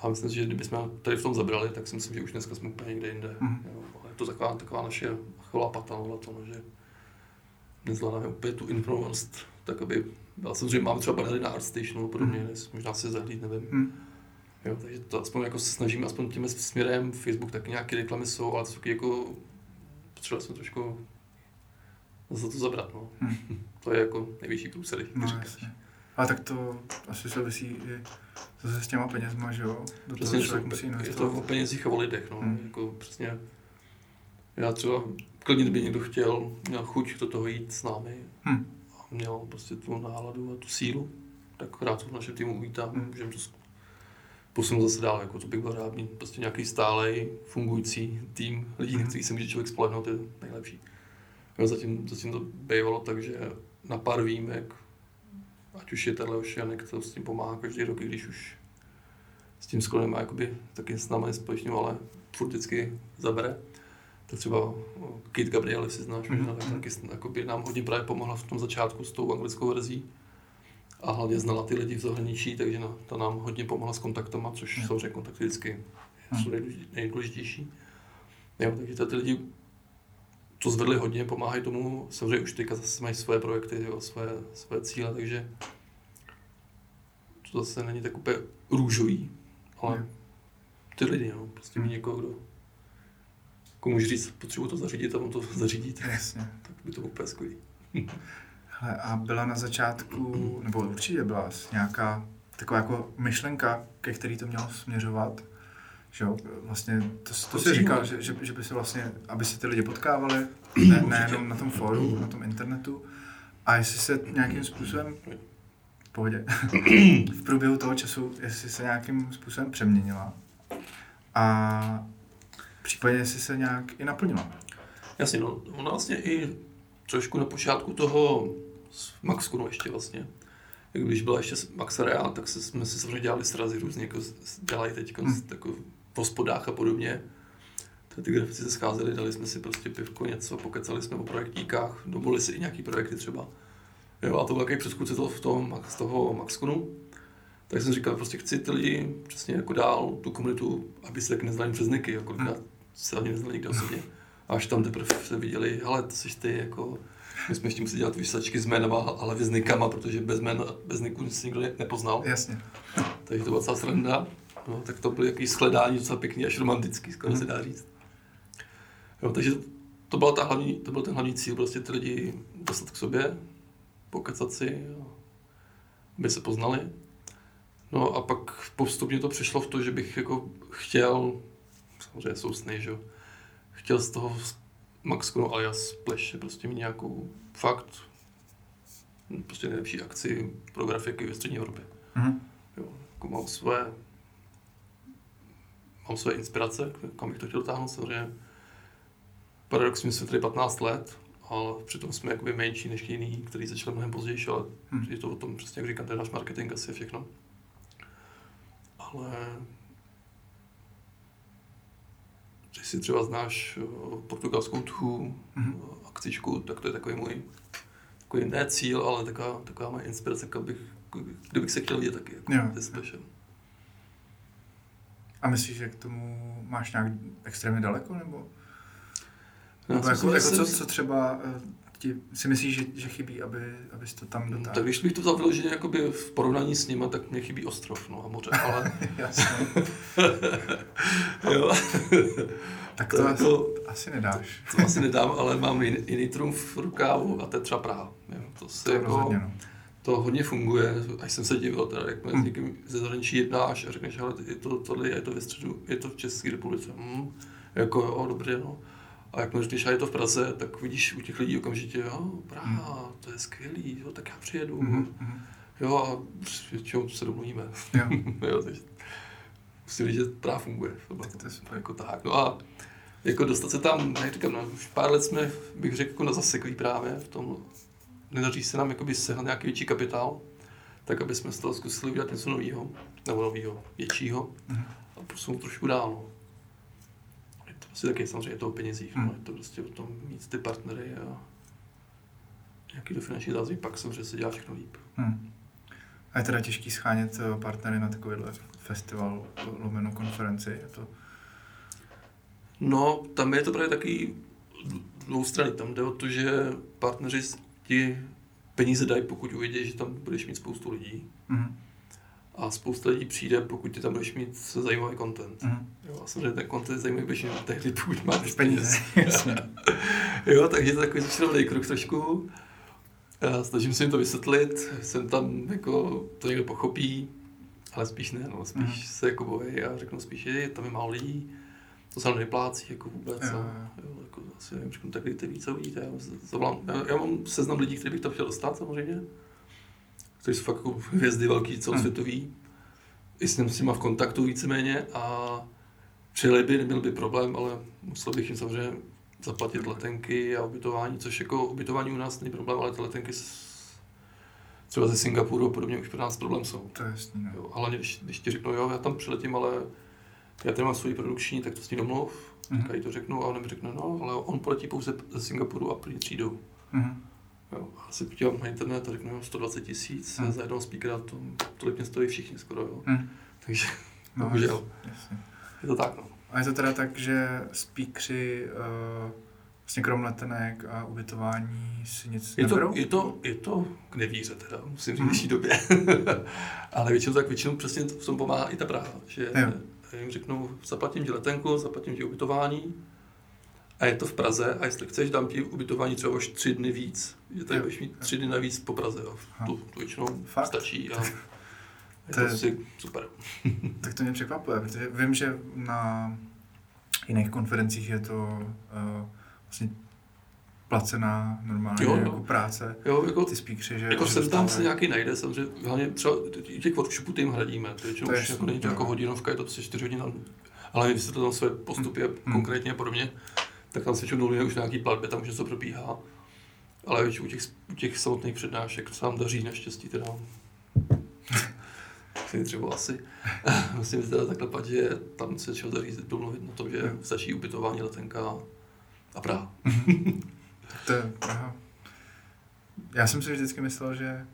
A myslím si, že kdybychom tady v tom zabrali, tak si myslím, že už dneska jsme úplně někde jinde. Mm. Jo. Ale je to taková, taková naše chlapata, no, to, že nezvládáme úplně tu informovanost, tak aby já samozřejmě mám třeba banery na ArtStationu podobně, hmm. možná si zahlít, nevím. Hmm. Jo, takže to aspoň jako se snažím aspoň tím směrem, Facebook taky nějaké reklamy jsou, ale to taky jako potřeba jsme trošku za to zabrat, no. Hmm. to je jako největší průsedy, no, říkáš. Jasně. A tak to asi souvisí i zase s těma penězma, že jo? Do přesně, toho člověk musí Je to o penězích a o lidech, no. Hmm. Jako přesně, já třeba, klidně kdyby někdo chtěl, měl chuť do toho jít s námi, hmm měl prostě tu náladu a tu sílu, tak rád to v našem týmu uvítám, mm. můžeme to posunout zase dál, jako to bych byl rád mít prostě nějaký stálej, fungující tým lidí, mm. který se může člověk spolehnout, je nejlepší. Jo, zatím, zatím to bývalo tak, že na pár výjimek, ať už je tenhle Janek, to s tím pomáhá každý rok, když už s tím skoro nemá jakoby, taky s námi společně, ale furt vždycky zabere tak třeba Kate Gabriel, jestli znáš, mm-hmm. možná, tak taky jakoby, nám hodně právě pomohla v tom začátku s tou anglickou verzí a hlavně znala ty lidi v zahraničí, takže no, ta nám hodně pomohla s kontaktama, což mm. samozřejmě kontakty vždycky mm. jsou nejdůležitější. Jo, takže ty lidi to zvedli hodně, pomáhají tomu, samozřejmě už teďka zase mají své projekty, jo, své, své cíle, takže to zase není tak úplně růžový, ale ty lidi, no, prostě mít někoho, kdo jako můžu říct, potřebuji to zařídit a on to zařídí, tak, Jasně. tak by to bylo úplně skvělý. Hele, a byla na začátku, nebo určitě byla nějaká taková jako myšlenka, ke který to mělo směřovat, že jo, vlastně, to, to, to si říkal, že, že, že by se vlastně, aby se ty lidi potkávali, ne, nejenom na tom fóru, na tom internetu, a jestli se nějakým způsobem, v pohodě, v průběhu toho času, jestli se nějakým způsobem přeměnila. A případně jestli se nějak i naplnila. Jasně, no, ona vlastně i trošku na počátku toho Maxkunu ještě vlastně, jak když byla ještě Max Real, tak se, jsme si samozřejmě dělali srazy různě, jako s- s- dělají teď Hmm. hmm. jako v hospodách a podobně. To ty grafici se scházeli, dali jsme si prostě pivko, něco, pokecali jsme o projektíkách, domluvili si i nějaký projekty třeba. Jo, a to byl takový předchůdce toho, v tom, z toho Maxkunu. Tak jsem říkal, prostě chci ty lidi přesně jako dál, tu komunitu, aby se tak neznali přes niky, jako kolikrát se ani neznali nikdo osobně. Až tam teprve se viděli, hele, to jsi ty, jako, my jsme ještě museli dělat výsačky s jménama, ale s nikama, protože bez jmen, bez niků si nikdo ne- nepoznal. Jasně. Takže to byla celá sranda. No, tak to byly jaký shledání docela pěkný, až romantický, skoro Mhm. se dá říct. Jo, takže to, byla ta hlavní, to byl ten hlavní cíl, prostě ty lidi dostat k sobě, pokecat si, aby se poznali. No a pak postupně to přišlo v to, že bych jako chtěl, samozřejmě jsou sny, že jo, chtěl z toho Maxkonu alias Pleše prostě mít nějakou fakt prostě nejlepší akci pro grafiky ve střední Evropě. Mhm. Jo, jako mám své, mám své inspirace, kam bych to chtěl dotáhnout samozřejmě. Paradoxně jsme tady 15 let, ale přitom jsme jakoby menší než jiný, který začal mnohem později, ale Hmm. je to o tom, přesně jak říkám, je náš marketing asi je všechno. Ale si třeba znáš eh, portugalskou tchu, Mhm. eh, akcičku, tak to je takový můj takový ne cíl, ale taková, taková moje inspirace, kam bych, kdybych se chtěl vidět taky. Jako Jo. special. A myslíš, že k tomu máš nějak extrémně daleko, nebo? Já nebo jako, jako co, co třeba eh, ti, si myslíš, že, že chybí, aby, abys to tam dotáhl? Tak když bych to vzal vyloženě jakoby v porovnání s nima, tak mě chybí ostrov no, a moře, ale Jasně. jo, Tak To to, jako- asi, asi nedáš. to asi nedám, ale mám jiný, jiný trumf v rukávu a to je třeba Praha. Jo, to, se To jako, rozhodně, no. to hodně funguje, až jsem se divil, teda, jak Hmm. s někým ze zahraničí jednáš a řekneš, ale je to, tohle, je to ve středu, je to v České republice. Hmm, jako jo, dobře, no. A jak a je to v Praze, tak vidíš u těch lidí okamžitě, jo, Praha, to je skvělý, jo, tak já přijedu. Mhm, mhm. Jo, a většinou se domluvíme. Jo. jo, takže musím říct, že Praha funguje. To, Tak to je super. jako tak. No a jako dostat se tam, jak říkám, no, už pár let jsme, bych řekl, jako na zaseklý právě v tom, nedaří se nám jakoby sehnat nějaký větší kapitál, tak aby jsme z toho zkusili udělat něco nového, nebo nového, většího Mhm. a posunout trošku dál. To asi taky samozřejmě je to o penězích, Mhm. no. je to prostě o tom mít ty partnery a nějaký do finanční zázemí, pak samozřejmě se dělá všechno líp. Hm. A je teda těžký schánět eh, partnery na takovýhle festival, lomeno konferenci. Je to... No, tam je to právě taky dvoustranný. Tam jde o to, že partneři ti peníze dají, pokud uvidí, že tam budeš mít spoustu lidí. Mhm. A spousta lidí přijde, pokud ty tam budeš mít zajímavý content. Mhm. Jo, a samozřejmě ten content je zajímavý mít tehdy, pokud máš Peníze, jasně. Jo, takže to je takový začínavý kruh trošku. Já snažím se jim to vysvětlit, jsem tam, jako, to někdo pochopí, ale spíš ne, no, spíš Mhm. se jako bojí a řeknu spíš, je, tam je málo lidí, to se nevyplácí jako vůbec. Jo, Jo, jo. jo, jako, asi nevím, řeknu, tak dejte víc a uvidíte. Já, zavolám, já, já, mám seznam lidí, který bych tam chtěl dostat samozřejmě, kteří jsou fakt jako hvězdy velký, celosvětový. I s, ním, s nima v kontaktu víceméně a přijeli by, neměl by problém, ale musel bych jim samozřejmě zaplatit letenky a ubytování, což jako ubytování u nás není problém, ale ty letenky z, třeba ze Singapuru a podobně už pro nás problém jsou. To je jasný, no. Jo, a hlavně, když, když ti řeknou, jo, já tam přiletím, ale já tady mám svoji produkční, tak to s ní domluv. Mhm. Mm-hmm. to řeknu a on mi řekne, no, ale on poletí pouze ze Singapuru a prý třídou. Mhm. Jo, a si podívám na internet a řeknu, jo, 120 tisíc Mhm. za jednoho speakera, to tolik mě stojí všichni skoro, jo. Mhm. Takže No, bohužel, jasně. je to tak, no. A je to teda tak, že speakři uh, vlastně krom letenek a ubytování si nic Je to, neberou? je, to, je to k nevíře teda, musím říct v dnešní době. Ale většinou tak většinou přesně v tom pomáhá i ta Praha, že Jo. jim řeknu, zaplatím ti letenku, zaplatím ti ubytování a je to v Praze a jestli chceš, dám ti ubytování třeba už tři dny víc, že tady Jo. budeš mít tři dny navíc po Praze a Aha. to, to většinou Fakt? stačí a Je to, je prostě super. tak to mě překvapuje, protože vím, že na jiných konferencích je to uh, vlastně placená normálně jo, jako práce. Jo, jako, ty speakři, že... Jako sem tam se nějaký najde, samozřejmě, hlavně třeba těch workshopů tím hradíme, to většinou to už jako není to jako hodinovka, je to prostě 4 hodiny, ale to tam své postupy hmm. konkrétně a podobně, tak tam se většinou už nějaký platby, tam už něco probíhá. Ale u těch, u těch samotných přednášek se nám daří naštěstí teda. si třeba asi. Musím teda takhle že tam se čeho daří domluvit na tom, že stačí ubytování, letenka a Praha. to je Praha. Já jsem si vždycky myslel, že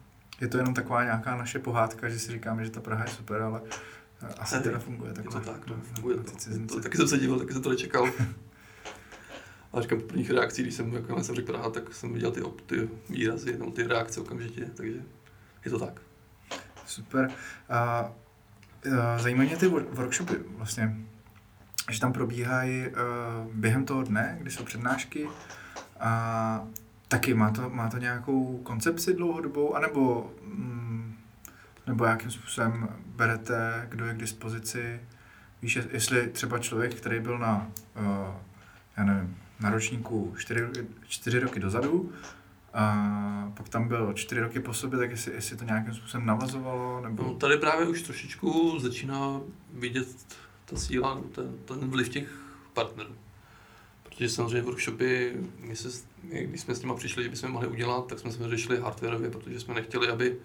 je to jenom taková nějaká naše pohádka, že si říkáme, že ta Praha je super, ale asi ne, teda funguje takhle. Je to tak, no, funguje to. to. Taky jsem se díval, taky jsem to nečekal. A říkám, po prvních reakcích, když jsem, jako jsem řekl Praha, tak jsem viděl ty, ty výrazy, no, ty reakce okamžitě, takže je to tak. Super. A, a zajímají mě ty workshopy vlastně, že tam probíhají uh, během toho dne, kdy jsou přednášky, a taky má to, má to nějakou koncepci dlouhodobou, anebo mm, nebo jakým způsobem berete, kdo je k dispozici. Víš, jestli třeba člověk, který byl na, uh, já nevím, na ročníku čtyři, čtyři roky dozadu, a pak tam byl čtyři roky po sobě, tak jestli, jestli to nějakým způsobem navazovalo? Nebo... No, tady právě už trošičku začíná vidět ta síla, ten, ten vliv těch partnerů. Protože samozřejmě workshopy, my se, my, když jsme s nimi přišli, že bychom mohli udělat, tak jsme se řešili hardwareově, protože jsme nechtěli, aby,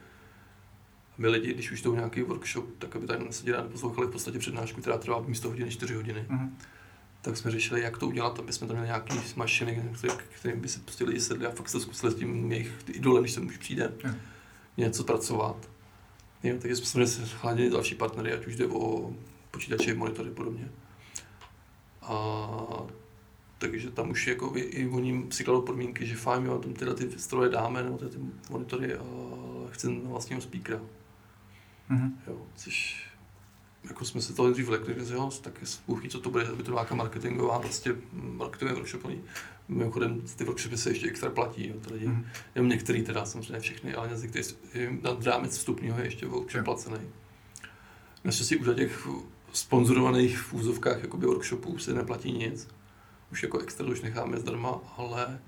aby lidi, když už jdou nějaký workshop, tak aby tady neseděli a poslouchali v podstatě přednášku, která trvá místo hodiny 4 hodiny. Mm-hmm tak jsme řešili, jak to udělat, aby jsme tam měli nějaký mašiny, kterým by se prostě lidi sedli a fakt se zkusili s tím jejich idolem, když sem už přijde, hmm. něco pracovat. Jo, takže jsme se hladili další partnery, ať už jde o počítače, monitory a podobně. A takže tam už jako i, i oni si kladou podmínky, že fajn, jo, tam tyhle ty stroje dáme, nebo ty, ty monitory a chci na vlastního speakera. Mm-hmm. Jo, což jako jsme se to dřív lekli, že jo, tak spůchy, co to bude, aby to nějaká marketingová, prostě marketingový workshopy. Mimochodem, ty workshopy se ještě extra platí, jo, lidi, mm. jenom některý teda, samozřejmě všechny, ale některý, nad rámec vstupního je ještě workshop yeah. placený. Naštěstí už na těch sponzorovaných v úzovkách jakoby workshopů se neplatí nic. Už jako extra už necháme zdarma, ale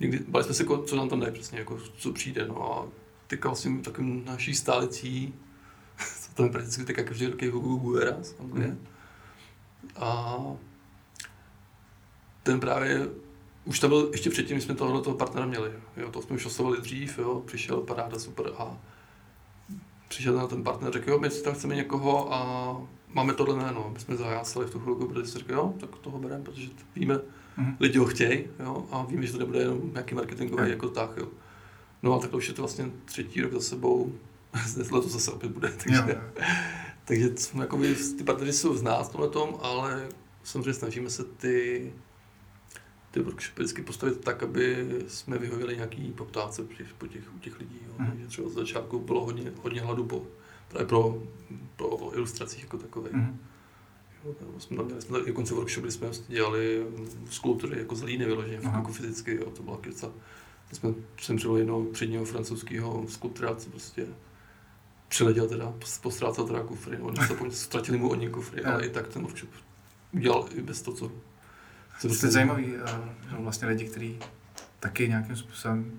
někdy, bali jsme se, co nám tam dají přesně, jako, co přijde. No a teďka vlastně takovým naší stálicí to je prakticky tak každý rok je Google Eras Mm. A ten právě už tam byl ještě předtím, když jsme tohle toho partnera měli. Jo, to jsme už oslovili dřív, jo, přišel paráda, super a přišel na ten partner, řekl, jo, my tam chceme někoho a máme tohle jméno. My jsme zajásali v tu chvilku, protože si řekli, jo, tak toho bereme, protože víme, mm-hmm. lidi ho chtějí, jo, a víme, že to nebude jenom nějaký marketingový mm. jako tak, jo. No a tak už je to vlastně třetí rok za sebou, letos zase opět bude, takže, jo. takže jsme, jakoby, ty partnery jsou z nás tom, ale samozřejmě snažíme se ty, ty workshopy vždycky postavit tak, aby jsme vyhověli nějaký poptávce po těch, u těch lidí. Jo. Mm. Takže třeba z začátku bylo hodně, hodně hladu po, právě pro, pro ilustracích jako takových. Mm. Jo, jsme tam měli, jsme dokonce workshop, kdy jsme dělali skulptury jako z líny vyloženě, jako fyzicky, jo, to byla kvěca. Jsme, jsem přivolil jednoho předního francouzského skulptora, co prostě přiletěl teda, postrácel teda kufry, oni se ztratili mu oni kufry, ale i tak ten workshop udělal i bez toho, co... co to je zajímavý, že vlastně lidi, kteří taky nějakým způsobem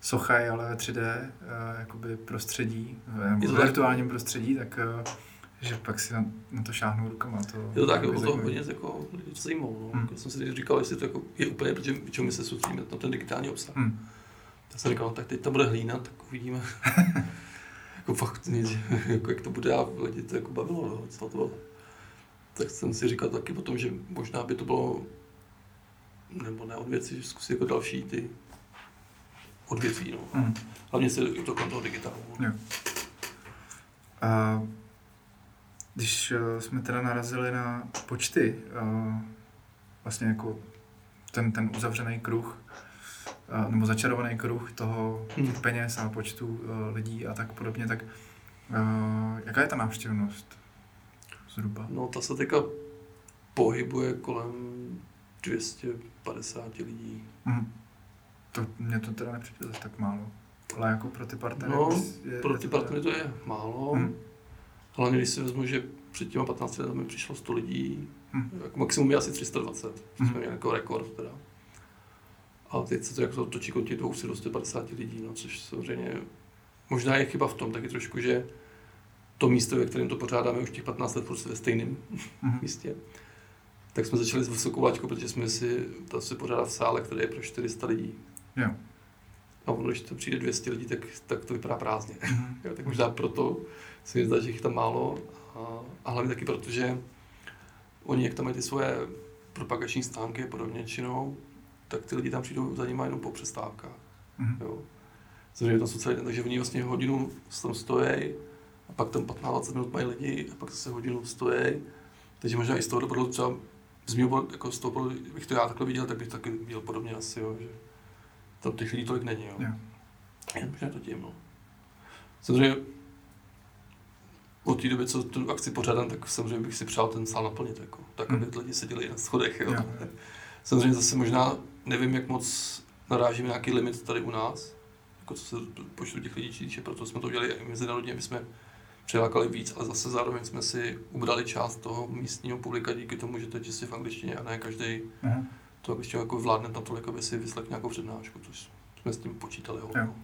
sochají, ale ve 3D eh, jakoby prostředí, v virtuálním prostředí, tak eh, že pak si na, na to šáhnou rukama. To je to tak, to hodně jako, to zajímalo. No. Hmm. Jako jsem si říkal, jestli to jako je úplně, protože čemu my se soustředíme na ten digitální obsah. Hmm. Tak jsem říkal, no, tak teď tam bude hlína, tak uvidíme. jako fakt nic, jako jak to bude a lidi to jako bavilo, no, co to bylo. Tak jsem si říkal taky potom, že možná by to bylo, nebo ne odvěci, že zkusit jako další ty odvětví, no. Mm. Hlavně se to kolem toho digitálu. No. Jo. A když eh, jsme teda narazili na počty, eh, vlastně jako ten, ten uzavřený kruh, nebo začarovaný kruh toho hmm. peněz a počtu uh, lidí a tak podobně, tak uh, jaká je ta návštěvnost zhruba? No ta se teďka pohybuje kolem 250 lidí. Hmm. To, mě to teda nepřijde zase tak málo. Ale jako pro ty partnery? No, je, pro ty partnery to je málo. Hmm. Hlavně, když si vezmu, že před těma 15 lety mi přišlo 100 lidí, hmm. jako maximum je asi 320, hmm. jsme měli jako rekord teda. A teď se to jako točí od těch 200 do 150 lidí, no, což samozřejmě možná je chyba v tom taky trošku, že to místo, ve kterém to pořádáme už těch 15 let prostě ve stejném hmm. místě, tak jsme začali s vysokou laťkou, protože jsme si to si pořádá v sále, který je pro 400 lidí. Jo. A ono, když to přijde 200 lidí, tak, tak to vypadá prázdně. Mm-hmm. jo, tak možná proto se mi zdá, že jich tam málo. A, a hlavně taky proto, že oni, jak tam mají ty svoje propagační stánky a podobně činou, tak ty lidi tam přijdou za nimi jenom po přestávkách. Mm-hmm. Jo. Samozřejmě tam den, takže oni vlastně hodinu tam stojí, a pak tam 15-20 minut mají lidi, a pak zase hodinu stojí. Takže možná i z toho dopadlo třeba z mého, jako z toho, bych to já takhle viděl, tak bych taky viděl podobně asi, jo, že tam těch lidí tolik není, jo. Yeah. Možná to tím, no. Samozřejmě od té doby, co tu akci pořádám, tak samozřejmě bych si přál ten sál naplnit, jako, tak aby hmm. lidi seděli na schodech. Jo. Yeah. Samozřejmě zase možná nevím, jak moc narážíme nějaký limit tady u nás, jako co se počtu těch lidí týče, proto jsme to udělali i mezinárodně, aby jsme přilákali víc, ale zase zároveň jsme si ubrali část toho místního publika díky tomu, že to je čistě v angličtině a ne každý to angličtinu jako vládne na tolik, aby si vyslech nějakou přednášku, což jsme s tím počítali. Jo.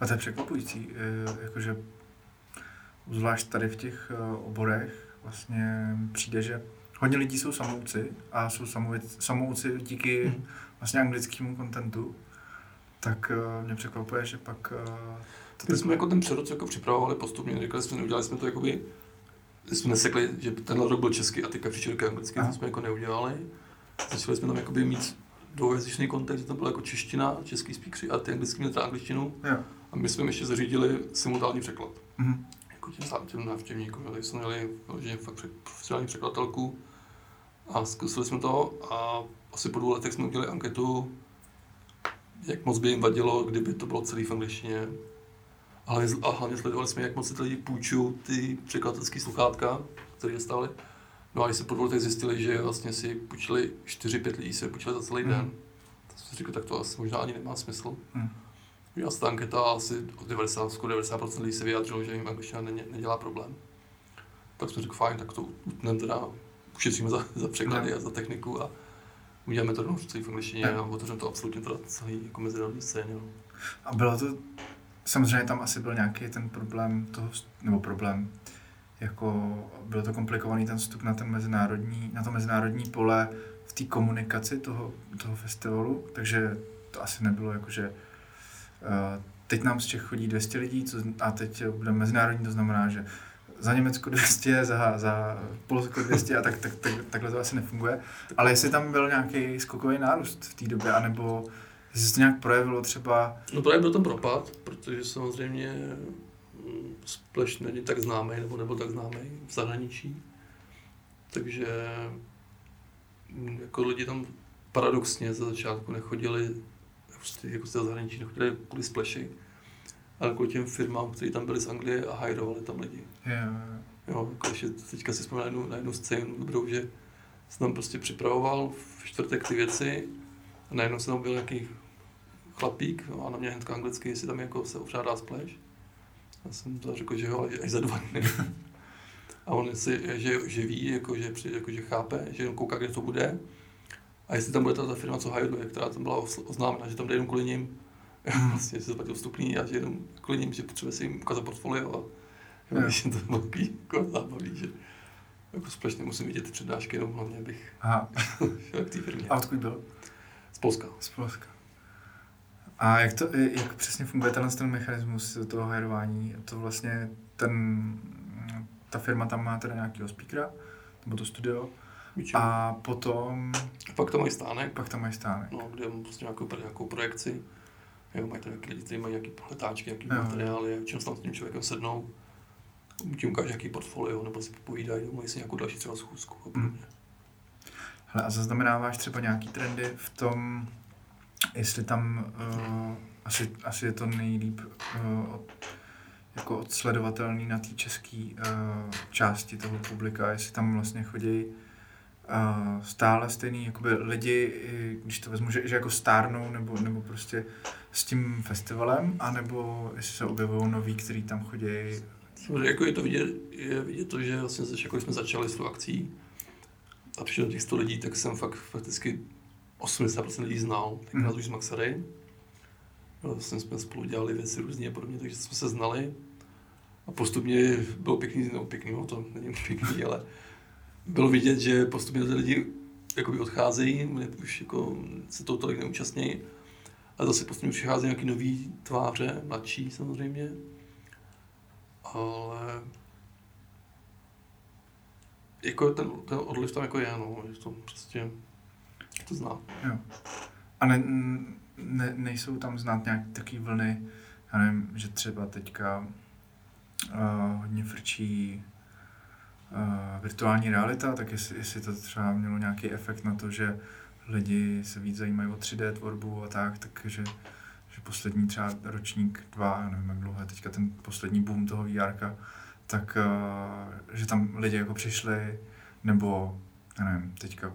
A to je překvapující, eh, jakože zvlášť tady v těch eh, oborech vlastně přijde, že hodně lidí jsou samouci a jsou samouci díky hmm. vlastně anglickému kontentu, tak eh, mě překvapuje, že pak... To My jsme jako ten přerod jako připravovali postupně, říkali jsme, neudělali jsme to jakoby, jsme nesekli, že tenhle rok byl český a teďka příští rok je anglický, to jsme jako neudělali. Začali jsme tam jakoby mít dvoujazyčný kontext, že tam byla jako čeština, český speakři a ty anglický měli angličtinu. Jo. A my jsme ještě zařídili simultánní překlad. Mm-hmm. Jako těm, návštěvníkům, takže jsme měli že fakt profesionální překladatelku a zkusili jsme to a asi po dvou letech jsme udělali anketu, jak moc by jim vadilo, kdyby to bylo celý v angličtině. Ale a hlavně sledovali jsme, jak moc si ty lidi půjčují ty překladatelské sluchátka, které dostali. No a když se po dvou letech zjistili, že vlastně si půjčili 4-5 lidí, se půjčili za celý mm. den, tak jsem si říkal, tak to asi možná ani nemá smysl. Mm. Udělal se ta anketa a asi od 90, skoro 90% lidí se vyjádřilo, že jim angličtina nedělá problém. Tak jsme řekli, fajn, tak to utneme teda, ušetříme za, za překlady no. a za techniku a uděláme to rovnou v angličtině no. a otevřeme to absolutně teda celý jako mezinárodní scéně. No. A bylo to, samozřejmě tam asi byl nějaký ten problém toho, nebo problém, jako byl to komplikovaný ten vstup na ten mezinárodní, na to mezinárodní pole v té komunikaci toho, toho festivalu, takže to asi nebylo jako, že teď nám z Čech chodí 200 lidí co, a teď bude mezinárodní, to znamená, že za Německo 200, za, za Polsko 200 a tak, tak, tak, takhle to asi nefunguje. Ale jestli tam byl nějaký skokový nárůst v té době, anebo jestli se nějak projevilo třeba... No právě byl tam propad, protože samozřejmě Splash není tak známý nebo nebyl tak známý v zahraničí. Takže mm, jako lidi tam paradoxně za začátku nechodili prostě jako z toho zahraničí, nechodili kvůli Splashy, ale kvůli těm firmám, které tam byly z Anglie a hajrovali tam lidi. Yeah. Jo, jako když teďka si vzpomínám na jednu, na jednu scénu dobrou, že jsem tam prostě připravoval v čtvrtek ty věci a najednou se tam byl nějaký chlapík a na mě hnedka anglicky, jestli tam jako se ovřádá splash. Já jsem to řekl, že jo, až za dva dny. A on si, že, že ví, jako, že, při, jako, že chápe, že kouká, kde to bude. A jestli tam bude ta, ta firma, co hajluje, která tam byla oznámena, že tam jde jenom kvůli ním, vlastně se zaplatil vstupný a že jenom kvůli ním, že potřebuje si jim ukázat portfolio. A když to bylo takový jako zábavný, že jako společně musím vidět ty přednášky, jenom hlavně bych šel k té firmě. A odkud byl? Z Polska. Z Polska. A jak, to, jak přesně funguje tenhle ten mechanismus toho hajrování? To vlastně ten, ta firma tam má teda nějakého speakera, nebo to studio, Míčem. a potom... Pak tam mají stánek. Pak tam mají stánek. No, kde mám prostě nějakou, nějakou projekci. Jo, mají tam nějaký lidi, kteří mají nějaké letáčky, nějaké materiály, čím tam s tím člověkem sednou, ti ukáže nějaký portfolio, nebo si popovídají, mají si nějakou další třeba schůzku a podobně. Hmm. Hele, a zaznamenáváš třeba nějaký trendy v tom, jestli tam uh, asi, asi je to nejlíp uh, od, jako odsledovatelný na té české uh, části toho publika, jestli tam vlastně chodí uh, stále stejný jakoby lidi, když to vezmu, že, že jako stárnou nebo, nebo prostě s tím festivalem, anebo jestli se objevují noví, kteří tam chodí Samozřejmě jako je to vidět, je vidět to, že vlastně jako jsme začali s tou akcí a přišlo těch 100 lidí, tak jsem fakt fakticky 80% lidí znal, tenkrát mm. už z Maxary. Vlastně jsme spolu dělali věci různě a podobně, takže jsme se znali. A postupně bylo pěkný, no pěkný, no to není pěkný, ale bylo vidět, že postupně ty lidi jakoby odcházejí, už jako se toho tolik neúčastnějí. A zase postupně přicházejí nějaký nový tváře, mladší samozřejmě. Ale jako ten, ten odliv tam jako je, no, že to prostě to zná. Jo. A ne, ne, nejsou tam znát nějak takové vlny, já nevím, že třeba teďka uh, hodně frčí virtuální realita, tak jestli, jestli to třeba mělo nějaký efekt na to, že lidi se víc zajímají o 3D tvorbu a tak, takže že poslední třeba ročník, dva, nevím jak dlouho teďka ten poslední boom toho VR, tak uh, že tam lidi jako přišli, nebo nevím, teďka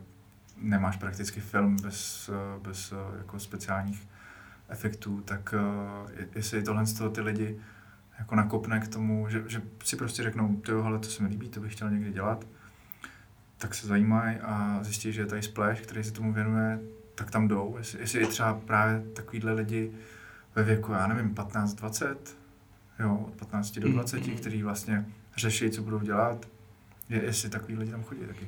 nemáš prakticky film bez, bez jako speciálních efektů, tak jestli tohle z toho ty lidi jako nakopne k tomu, že, že si prostě řeknou, tohle to se mi líbí, to bych chtěl někdy dělat, tak se zajímají a zjistí, že je tady Splash, který se tomu věnuje, tak tam jdou. Jestli, jestli třeba právě takovýhle lidi ve věku, já nevím, 15-20, jo, od 15 do 20, mm-hmm. který vlastně řeší, co budou dělat, je, jestli takový lidi tam chodí taky.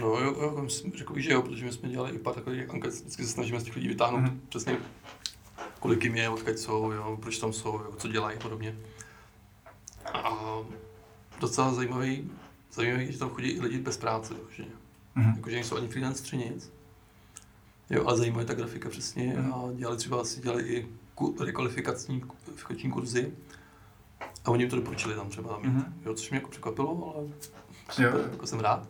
No jo, jo řekl bych, že jo, protože my jsme dělali i pár takových anket, vždycky se snažíme z těch lidí vytáhnout mm-hmm. přesně kolik jim je, odkud jsou, jo, proč tam jsou, jo, co dělají a podobně. A docela zajímavý, zajímavý, že tam chodí i lidi bez práce, takže. Mm-hmm. Jakože nejsou ani freelanceri nic. Jo, ale zajímá ta grafika přesně mm-hmm. a dělali třeba asi dělali i rekvalifikační kurzy. A oni jim to doporučili tam třeba mít, mm-hmm. jo, což mě jako překvapilo, ale super, jo. jako jsem rád.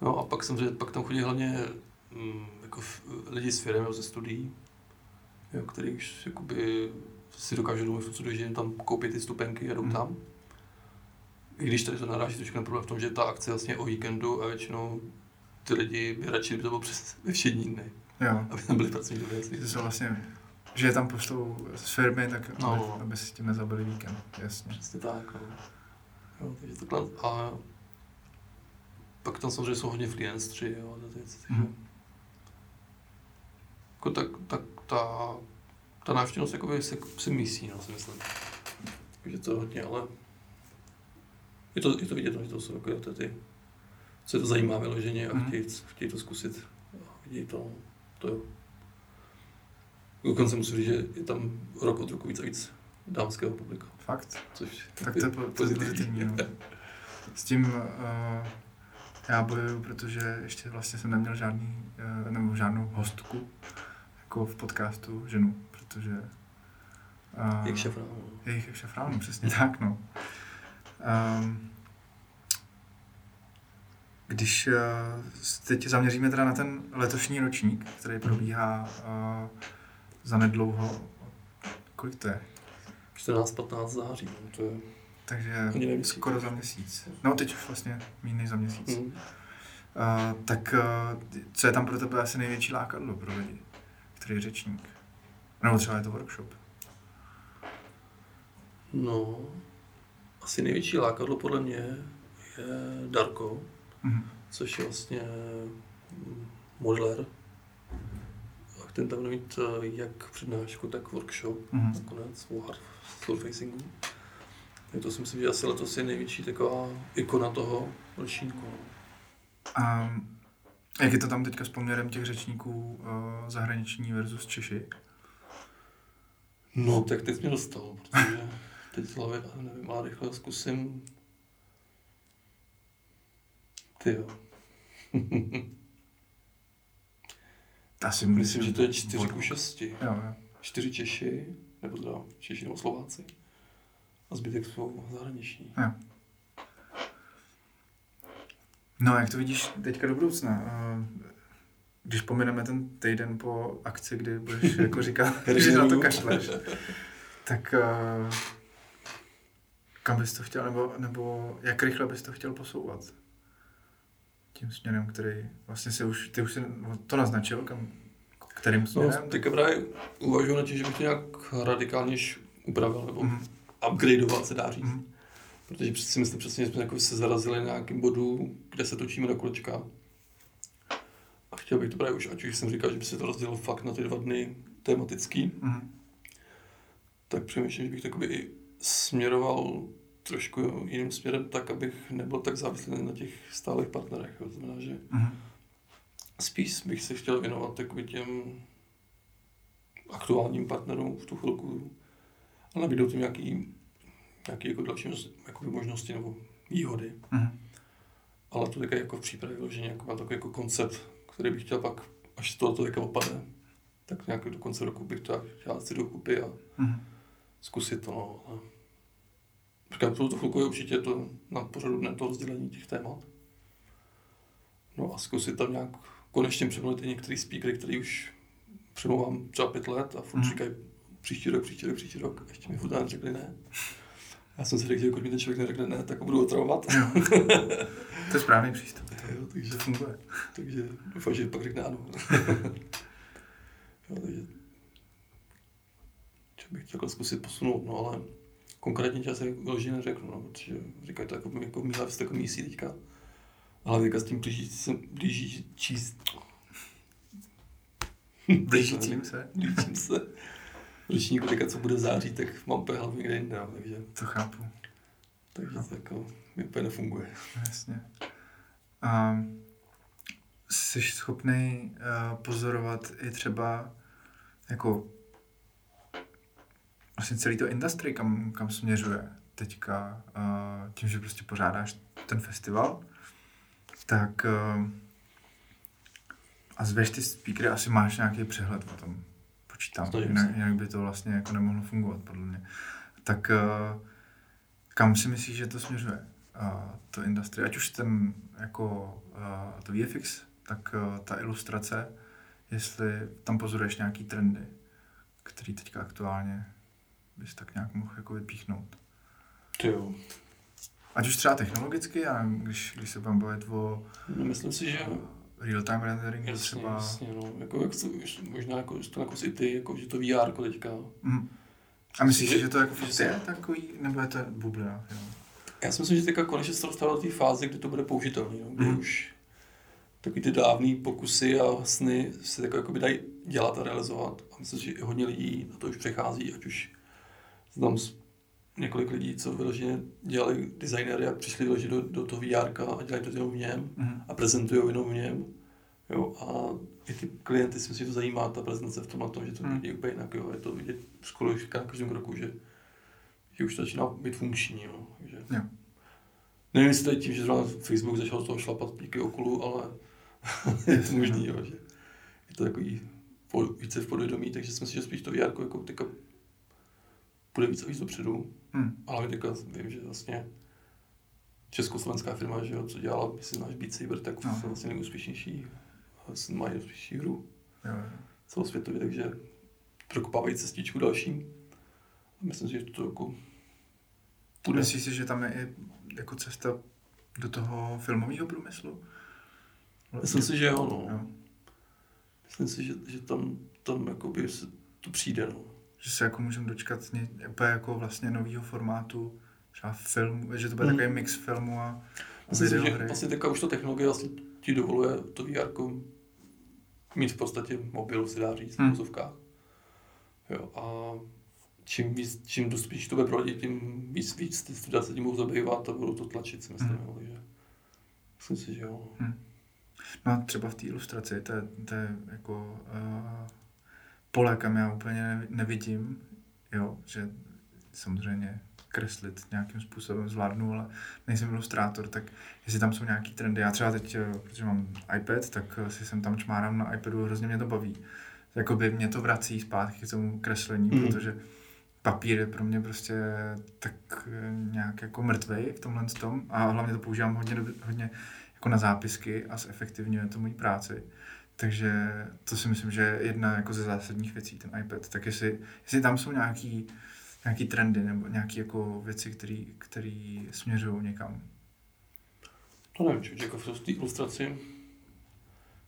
No a pak samozřejmě, pak tam chodí hlavně mm, jako lidi z firmy, ze studií, jo, který už jakoby si dokážou domluvit, co že jim tam koupí ty stupenky a jdou mm. tam. I když tady to naráží trošku na problém v tom, že ta akce je vlastně o víkendu a většinou ty lidi by radši, by to bylo přes ve všední dny. Jo. Aby tam byli pracovní doby. To vlastně, že je tam poštou z firmy, tak no. aby, aby si tím nezabili víkend, jasně. Přesně tak, no. Jo, takže takhle, a pak tam samozřejmě jsou hodně freelanceri, jo, ty věci, takže... Mm. Jako tak, tak ta, ta návštěvnost jakoby se, se mísí, no, si myslím. Takže to hodně, ale je to, je to vidět, no, že to jsou jako ty, ty co je to zajímá vyloženě a mm. chtějí, chtějí to zkusit. Chtějí to, to jo. Dokonce musím říct, že je tam rok od roku víc a víc dámského publika. Fakt? Což tak to je pozitivní. No. S tím uh, já bojuju, protože ještě vlastně jsem neměl žádný, uh, nebo žádnou hostku jako v podcastu ženu, protože... Uh, jejich šafránu. Jejich šafránu, přesně tak, no. Um, když uh, teď zaměříme teda na ten letošní ročník, který probíhá uh, za nedlouho, kolik to je? 14-15 září, no, to je... Takže skoro za měsíc. No teď už vlastně méně za měsíc. Mm. Uh, tak uh, co je tam pro tebe asi největší lákadlo pro lidi? Je řečník? Nebo třeba je to workshop? No, asi největší lákadlo podle mě je Darko, mm-hmm. což je vlastně mm, modeler. A ten tam bude mít eh, jak přednášku, tak workshop mm-hmm. nakonec o hard surfacingu. Tak to si myslím, že asi letos je největší taková ikona toho ročníku. Um, jak je to tam teďka s poměrem těch řečníků uh, zahraniční versus Češi? No, tak teď mě dostal, protože teď z hlavy, nevím, ale rychle zkusím. Ty jo. Asi myslím, že to je 4 ku 6. Jo, jo. 4 Češi, nebo teda Češi nebo Slováci. A zbytek jsou zahraniční. Jo. No, jak to vidíš teďka do budoucna? Když pomineme ten týden po akci, kdy budeš jako říkat, že na to kašleš, tak uh, kam bys to chtěl, nebo, nebo jak rychle bys to chtěl posouvat? Tím směrem, který vlastně si už, ty už si to naznačil, kam, kterým no, směrem? No, teďka právě uvažuji na tím, že bych to nějak radikálně upravil, nebo mm-hmm. upgradeovat, se dá říct. Mm. Protože si myslím přesně, že jsme jako se zarazili na nějakém bodu, kde se točíme do kolečka. A chtěl bych to právě už, ať už jsem říkal, že by se to rozdělilo fakt na ty dva dny tematický, mm. tak přemýšlím, že bych takový i směroval trošku jiným směrem tak, abych nebyl tak závislý na těch stálých partnerech. To znamená, že mm. spíš bych se chtěl věnovat takový těm aktuálním partnerům v tu chvilku a nabídnout jim nějaký, nějaký jako další jako možnosti nebo výhody. Mm. Ale to také jako v přípravě vyloženě jako mám takový jako koncept, který bych chtěl pak, až to to jako opadne, tak nějak do konce roku bych to chtěl si dokupy a mm. zkusit to. No. Ale Říkám, to chvilku je určitě to na pořadu dne to rozdělení těch témat. No a zkusit tam nějak konečně přemluvit i některý speakery, který už přemluvám třeba pět let a furt mm. říkají příští rok, příští rok, příští rok. Ještě mi furt řekli ne. Já jsem si řekl, že pokud mi ten člověk neřekne ne, tak ho budu otravovat. to je správný přístup. Jo, takže, to funguje. Takže doufám, že pak řekne ano. jo, takže, bych chtěl zkusit posunout, no ale konkrétně čas vyloženě neřeknu, no, protože říkají to jako, jako míla v takový mísí teďka. Ale teďka s tím blíží, se, blíží číst. Blížícím se. Blížím se. Ročníku teďka, co bude v září, tak mám úplně hlavně někde jinde, no, takže. To chápu. Takže to jako mi úplně nefunguje. Jasně. Um, jsi schopný uh, pozorovat i třeba jako vlastně celý to industry, kam, kam směřuje teďka, uh, tím, že prostě pořádáš ten festival, tak uh, a zveš ty speakery, asi máš nějaký přehled o tom. Počítám, jinak, jinak by to vlastně jako nemohlo fungovat, podle mě. Tak uh, kam si myslíš, že to směřuje? To industry, ať už ten jako uh, to VFX, tak uh, ta ilustrace, jestli tam pozoruješ nějaký trendy, který teďka aktuálně bys tak nějak mohl jako vypíchnout? Ty jo. Ať už třeba technologicky, a když, když se budeme bavit o... No, myslím si, že... Real-time rendering jasně, třeba... Jasně, no. Jako, jak to, možná jako, to jako si ty, jako, že to VR teďka. Mm. A myslíš, že, že to jako fakt je takový, nebo je to bublina? Jo? Já si myslím, že teďka konečně se dostalo do té fáze, kdy to bude použitelné, no, kdy mm. už takový ty dávné pokusy a sny se tak jako by dají dělat a realizovat. A myslím, že hodně lidí na to už přechází, ať už znám několik lidí, co vyloženě dělali designéry a přišli vyloženě do, do toho VR a dělají to jenom v něm mm. a prezentují jenom v něm. Jo, a i ty klienty si myslím, že to zajímá, ta prezentace v tom, tom že to mm. vidí úplně jinak. Jo. Je to vidět skoro už na každém kroku, že, že už to začíná být funkční. Jo. Takže, jo. Nevím, jestli to je tím, že zrovna Facebook začal z toho šlapat díky okulu, ale je to možný, jo, že je to takový více v podvědomí, takže si myslím, že spíš to VR jako teďka půjde víc a víc dopředu. Hmm. Ale teďka vím, že vlastně československá firma, že jo, co dělala, jestli znáš Beat Saber, tak no. vlastně nejúspěšnější, mají nejúspěšnější hru jo. celosvětově, takže prokopávají cestičku další. Myslím si, že to jako půjde. Myslíš si, že tam je i jako cesta do toho filmového průmyslu? Myslím si, že jo, no. jo. Myslím si, že, že tam, tam jakoby se to přijde, no že se jako můžeme dočkat úplně jako vlastně nového formátu, třeba film, že to bude hmm. takový mix filmu a, a video že vlastně teďka už to technologie vlastně ti dovoluje to VR mít v podstatě mobil, si dá říct, hmm. v Jo, a čím, víc, čím dost spíš to bude provodit, tím víc, víc ty studia se tím budou zabývat a budou to tlačit, si myslím, jo, takže myslím si, že jo. Hmm. No třeba v té ilustraci, to je, to je jako uh, pole, kam já úplně nevidím, jo, že samozřejmě kreslit nějakým způsobem zvládnu, ale nejsem ilustrátor, tak jestli tam jsou nějaký trendy. Já třeba teď, eh, protože mám iPad, tak eh, si jsem tam čmárám na iPadu, hrozně mě to baví. Jakoby mě to vrací zpátky k tomu kreslení, mm. protože papír je pro mě prostě tak eh, nějak jako mrtvej v tomhle tom a hlavně to používám hodně, hodně jako na zápisky a zefektivňuje to moji práci. Takže to si myslím, že je jedna jako ze zásadních věcí, ten iPad. Tak jestli, jestli tam jsou nějaký, nějaký trendy nebo nějaké jako věci, které směřují někam. To nevím, či jako v té ilustraci,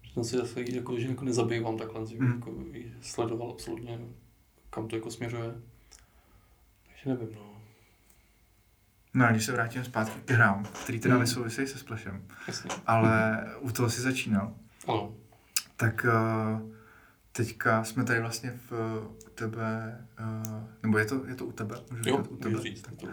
že jsem si zase jako, že jako nezabývám takhle, že mm. jako sledoval absolutně, kam to jako směřuje. Takže nevím, no. No a když se vrátím zpátky k hrám, který teda Hmm. nesouvisejí se Splashem, Jasně. ale u toho si začínal, Ano. Tak uh, teďka jsme tady vlastně v, u tebe, uh, nebo je to, je to u tebe? Můžu Jo, u tebe? říct. To,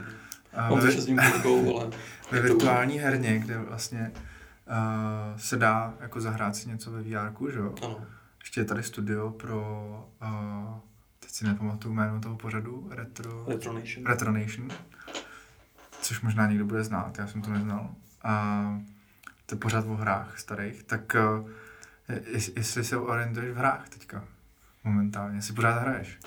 Uh, mám to ve, s ním kolegou, ale ve je to- virtuální herně, kde vlastně uh, se dá jako zahrát si něco ve VR, že jo? ano. Ještě je tady studio pro, uh, teď si nepamatuju jméno toho pořadu, Retro... Retronation. Retronation, což možná někdo bude znát, já jsem to neznal. A to je pořád o hrách starých, tak uh, jestli se orientuješ v hrách teďka momentálně, jestli pořád hraješ.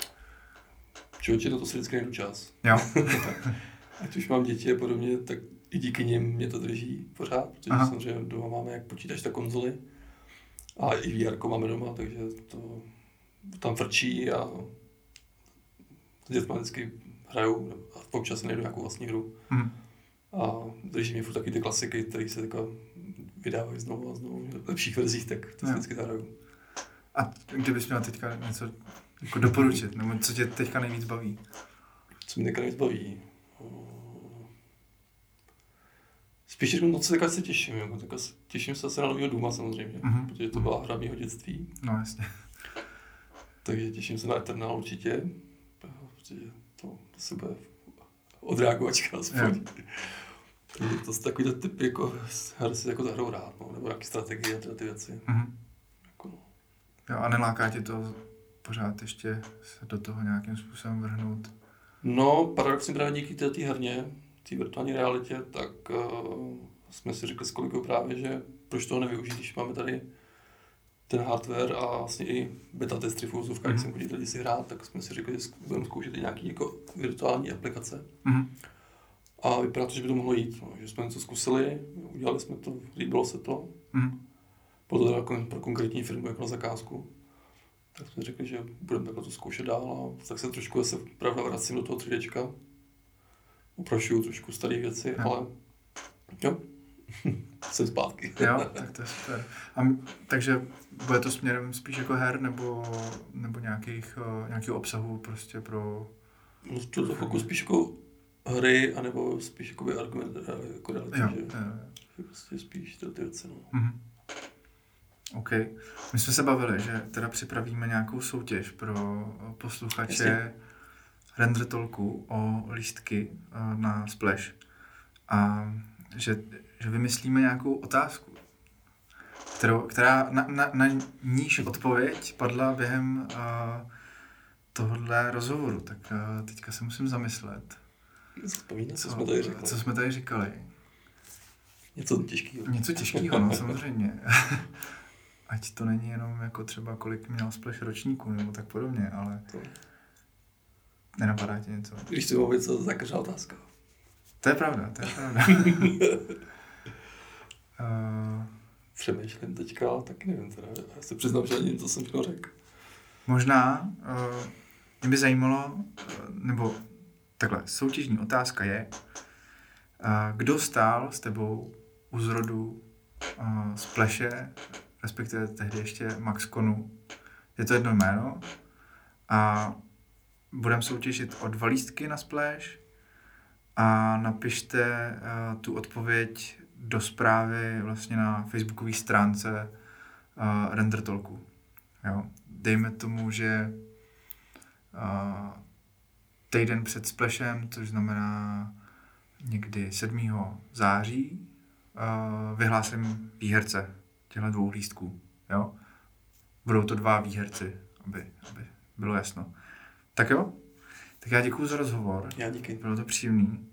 Člověče, na to si vždycky najdu čas. Jo? Ať už mám děti a podobně, tak i díky nim mě to drží pořád, protože Aha. Samozřejmě doma máme jak počítač, tak konzoly. A i VR máme doma, takže to tam frčí a s dětma vždycky hraju a občas najdu nějakou vlastní hru. Hm. A drží mě furt taky ty klasiky, které se teďka vydávají znovu a znovu v lepších verzích, tak to vždycky zahraju. A kdybys měl teďka něco jako doporučit, nebo co tě teďka nejvíc baví? Co mě teďka nejvíc baví? Spíš řeknu, no co teďka se těším, jako, teďka těším se asi na nového Duma samozřejmě, Mhm. protože to byla hra mého dětství, No jasně. takže těším se na Eternal určitě, protože to, to se bude odreagovačka aspoň. Takže to jsou takový typ jako her si jako zahrou rád, no, nebo nějaký strategie a tyhle ty věci. Mhm. Jako, no. Jo, a neláká tě to pořád ještě se do toho nějakým způsobem vrhnout? No, paradoxně právě díky této herně, té virtuální realitě, tak uh, jsme si řekli s kolegou právě, že proč toho nevyužít, když máme tady ten hardware a vlastně i beta testry v úzovkách, Mhm. mm-hmm. jsem chodil lidi si hrát, tak jsme si řekli, že budeme zkoušet i nějaký jako virtuální aplikace. Mhm. A vypadá to, že by to mohlo jít, no, že jsme něco zkusili, udělali jsme to, líbilo se to, bylo to teda jako pro konkrétní firmu jako na zakázku. Tak jsme řekli, že budeme takhle to zkoušet dál a tak se trošku zase pravda vracím do toho 3Dčka. Uprašuju trošku staré věci, Jo. ale jo, jsem zpátky. Jo, tak to je super. A, takže bude to směrem spíš jako her nebo, nebo nějakých, uh, nějakého obsahu prostě pro... No, to to jako spíš jako hry, anebo spíš jako argument, jako reality, Jo, že, jo, jo. prostě spíš tyhle ty věci, no. Mhm. OK. My jsme se bavili, že teda připravíme nějakou soutěž pro posluchače Jasně. Render Talku o lístky eh, na Splash. A že, že vymyslíme nějakou otázku, kterou, která na, na, na níž odpověď padla během uh, tohohle rozhovoru. Tak uh, teďka se musím zamyslet. Vzpomínat, co jsme tady řekli. co jsme tady říkali. Něco těžkého. Něco těžkého, no samozřejmě. Ať to není jenom jako třeba kolik měl Splash ročníků nebo tak podobně, ale To, nenapadá ti něco. když si mluvit, co za každá otázka. To je pravda, to je pravda. uh, Přemýšlím teďka, ale taky nevím teda. Já se přiznám, že ani to jsem všechno řekl. možná uh, mě by zajímalo, uh, nebo takhle, soutěžní otázka je, kdo stál s tebou u zrodu uh, Splashe, respektive tehdy ještě Maxconu. Je to jedno jméno a budeme soutěžit o dva lístky na Splash a napište tu odpověď do zprávy vlastně na facebookové stránce uh, Render Talku. Jo. Dejme tomu, že týden před Splashem, což znamená někdy 7. září, uh, vyhlásím výherce těchto dvou lístků. Jo? Budou to dva výherci, aby, aby bylo jasno. Tak jo? Tak já děkuji za rozhovor. Já díky. Bylo to příjemný.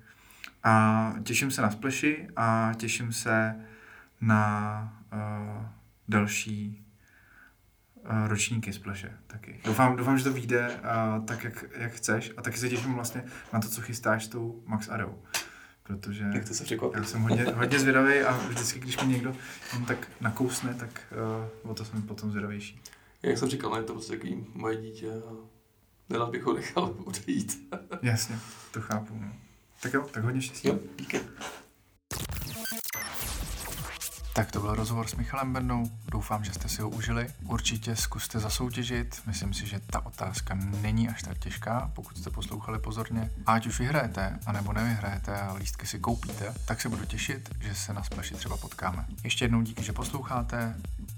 A těším se na Splashy a těším se na uh, další ročníky Splashe taky. Doufám, doufám, že to vyjde uh, tak, jak, jak chceš a taky se těším vlastně na to, co chystáš s tou Max Arrow. Protože Nechci se překvapit. já jsem hodně, hodně zvědavý a vždycky, když mi někdo jen tak nakousne, tak uh, o to jsem potom zvědavější. Jak jsem říkal, no, je to prostě takový moje dítě a nerad bych ho nechal odejít. Jasně, to chápu. No. Tak jo, tak hodně štěstí. Jo, díky. Tak to byl rozhovor s Michalem Bendou, doufám, že jste si ho užili. Určitě zkuste zasoutěžit, myslím si, že ta otázka není až tak těžká, pokud jste poslouchali pozorně. A ať už vyhrajete, anebo nevyhrajete a lístky si koupíte, tak se budu těšit, že se na splaši třeba potkáme. Ještě jednou díky, že posloucháte,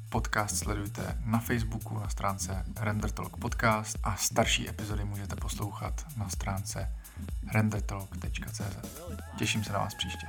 Podcast sledujte na Facebooku na stránce Render Talk Podcast a starší epizody můžete poslouchat na stránce rendertalk.cz. Těším se na vás příště.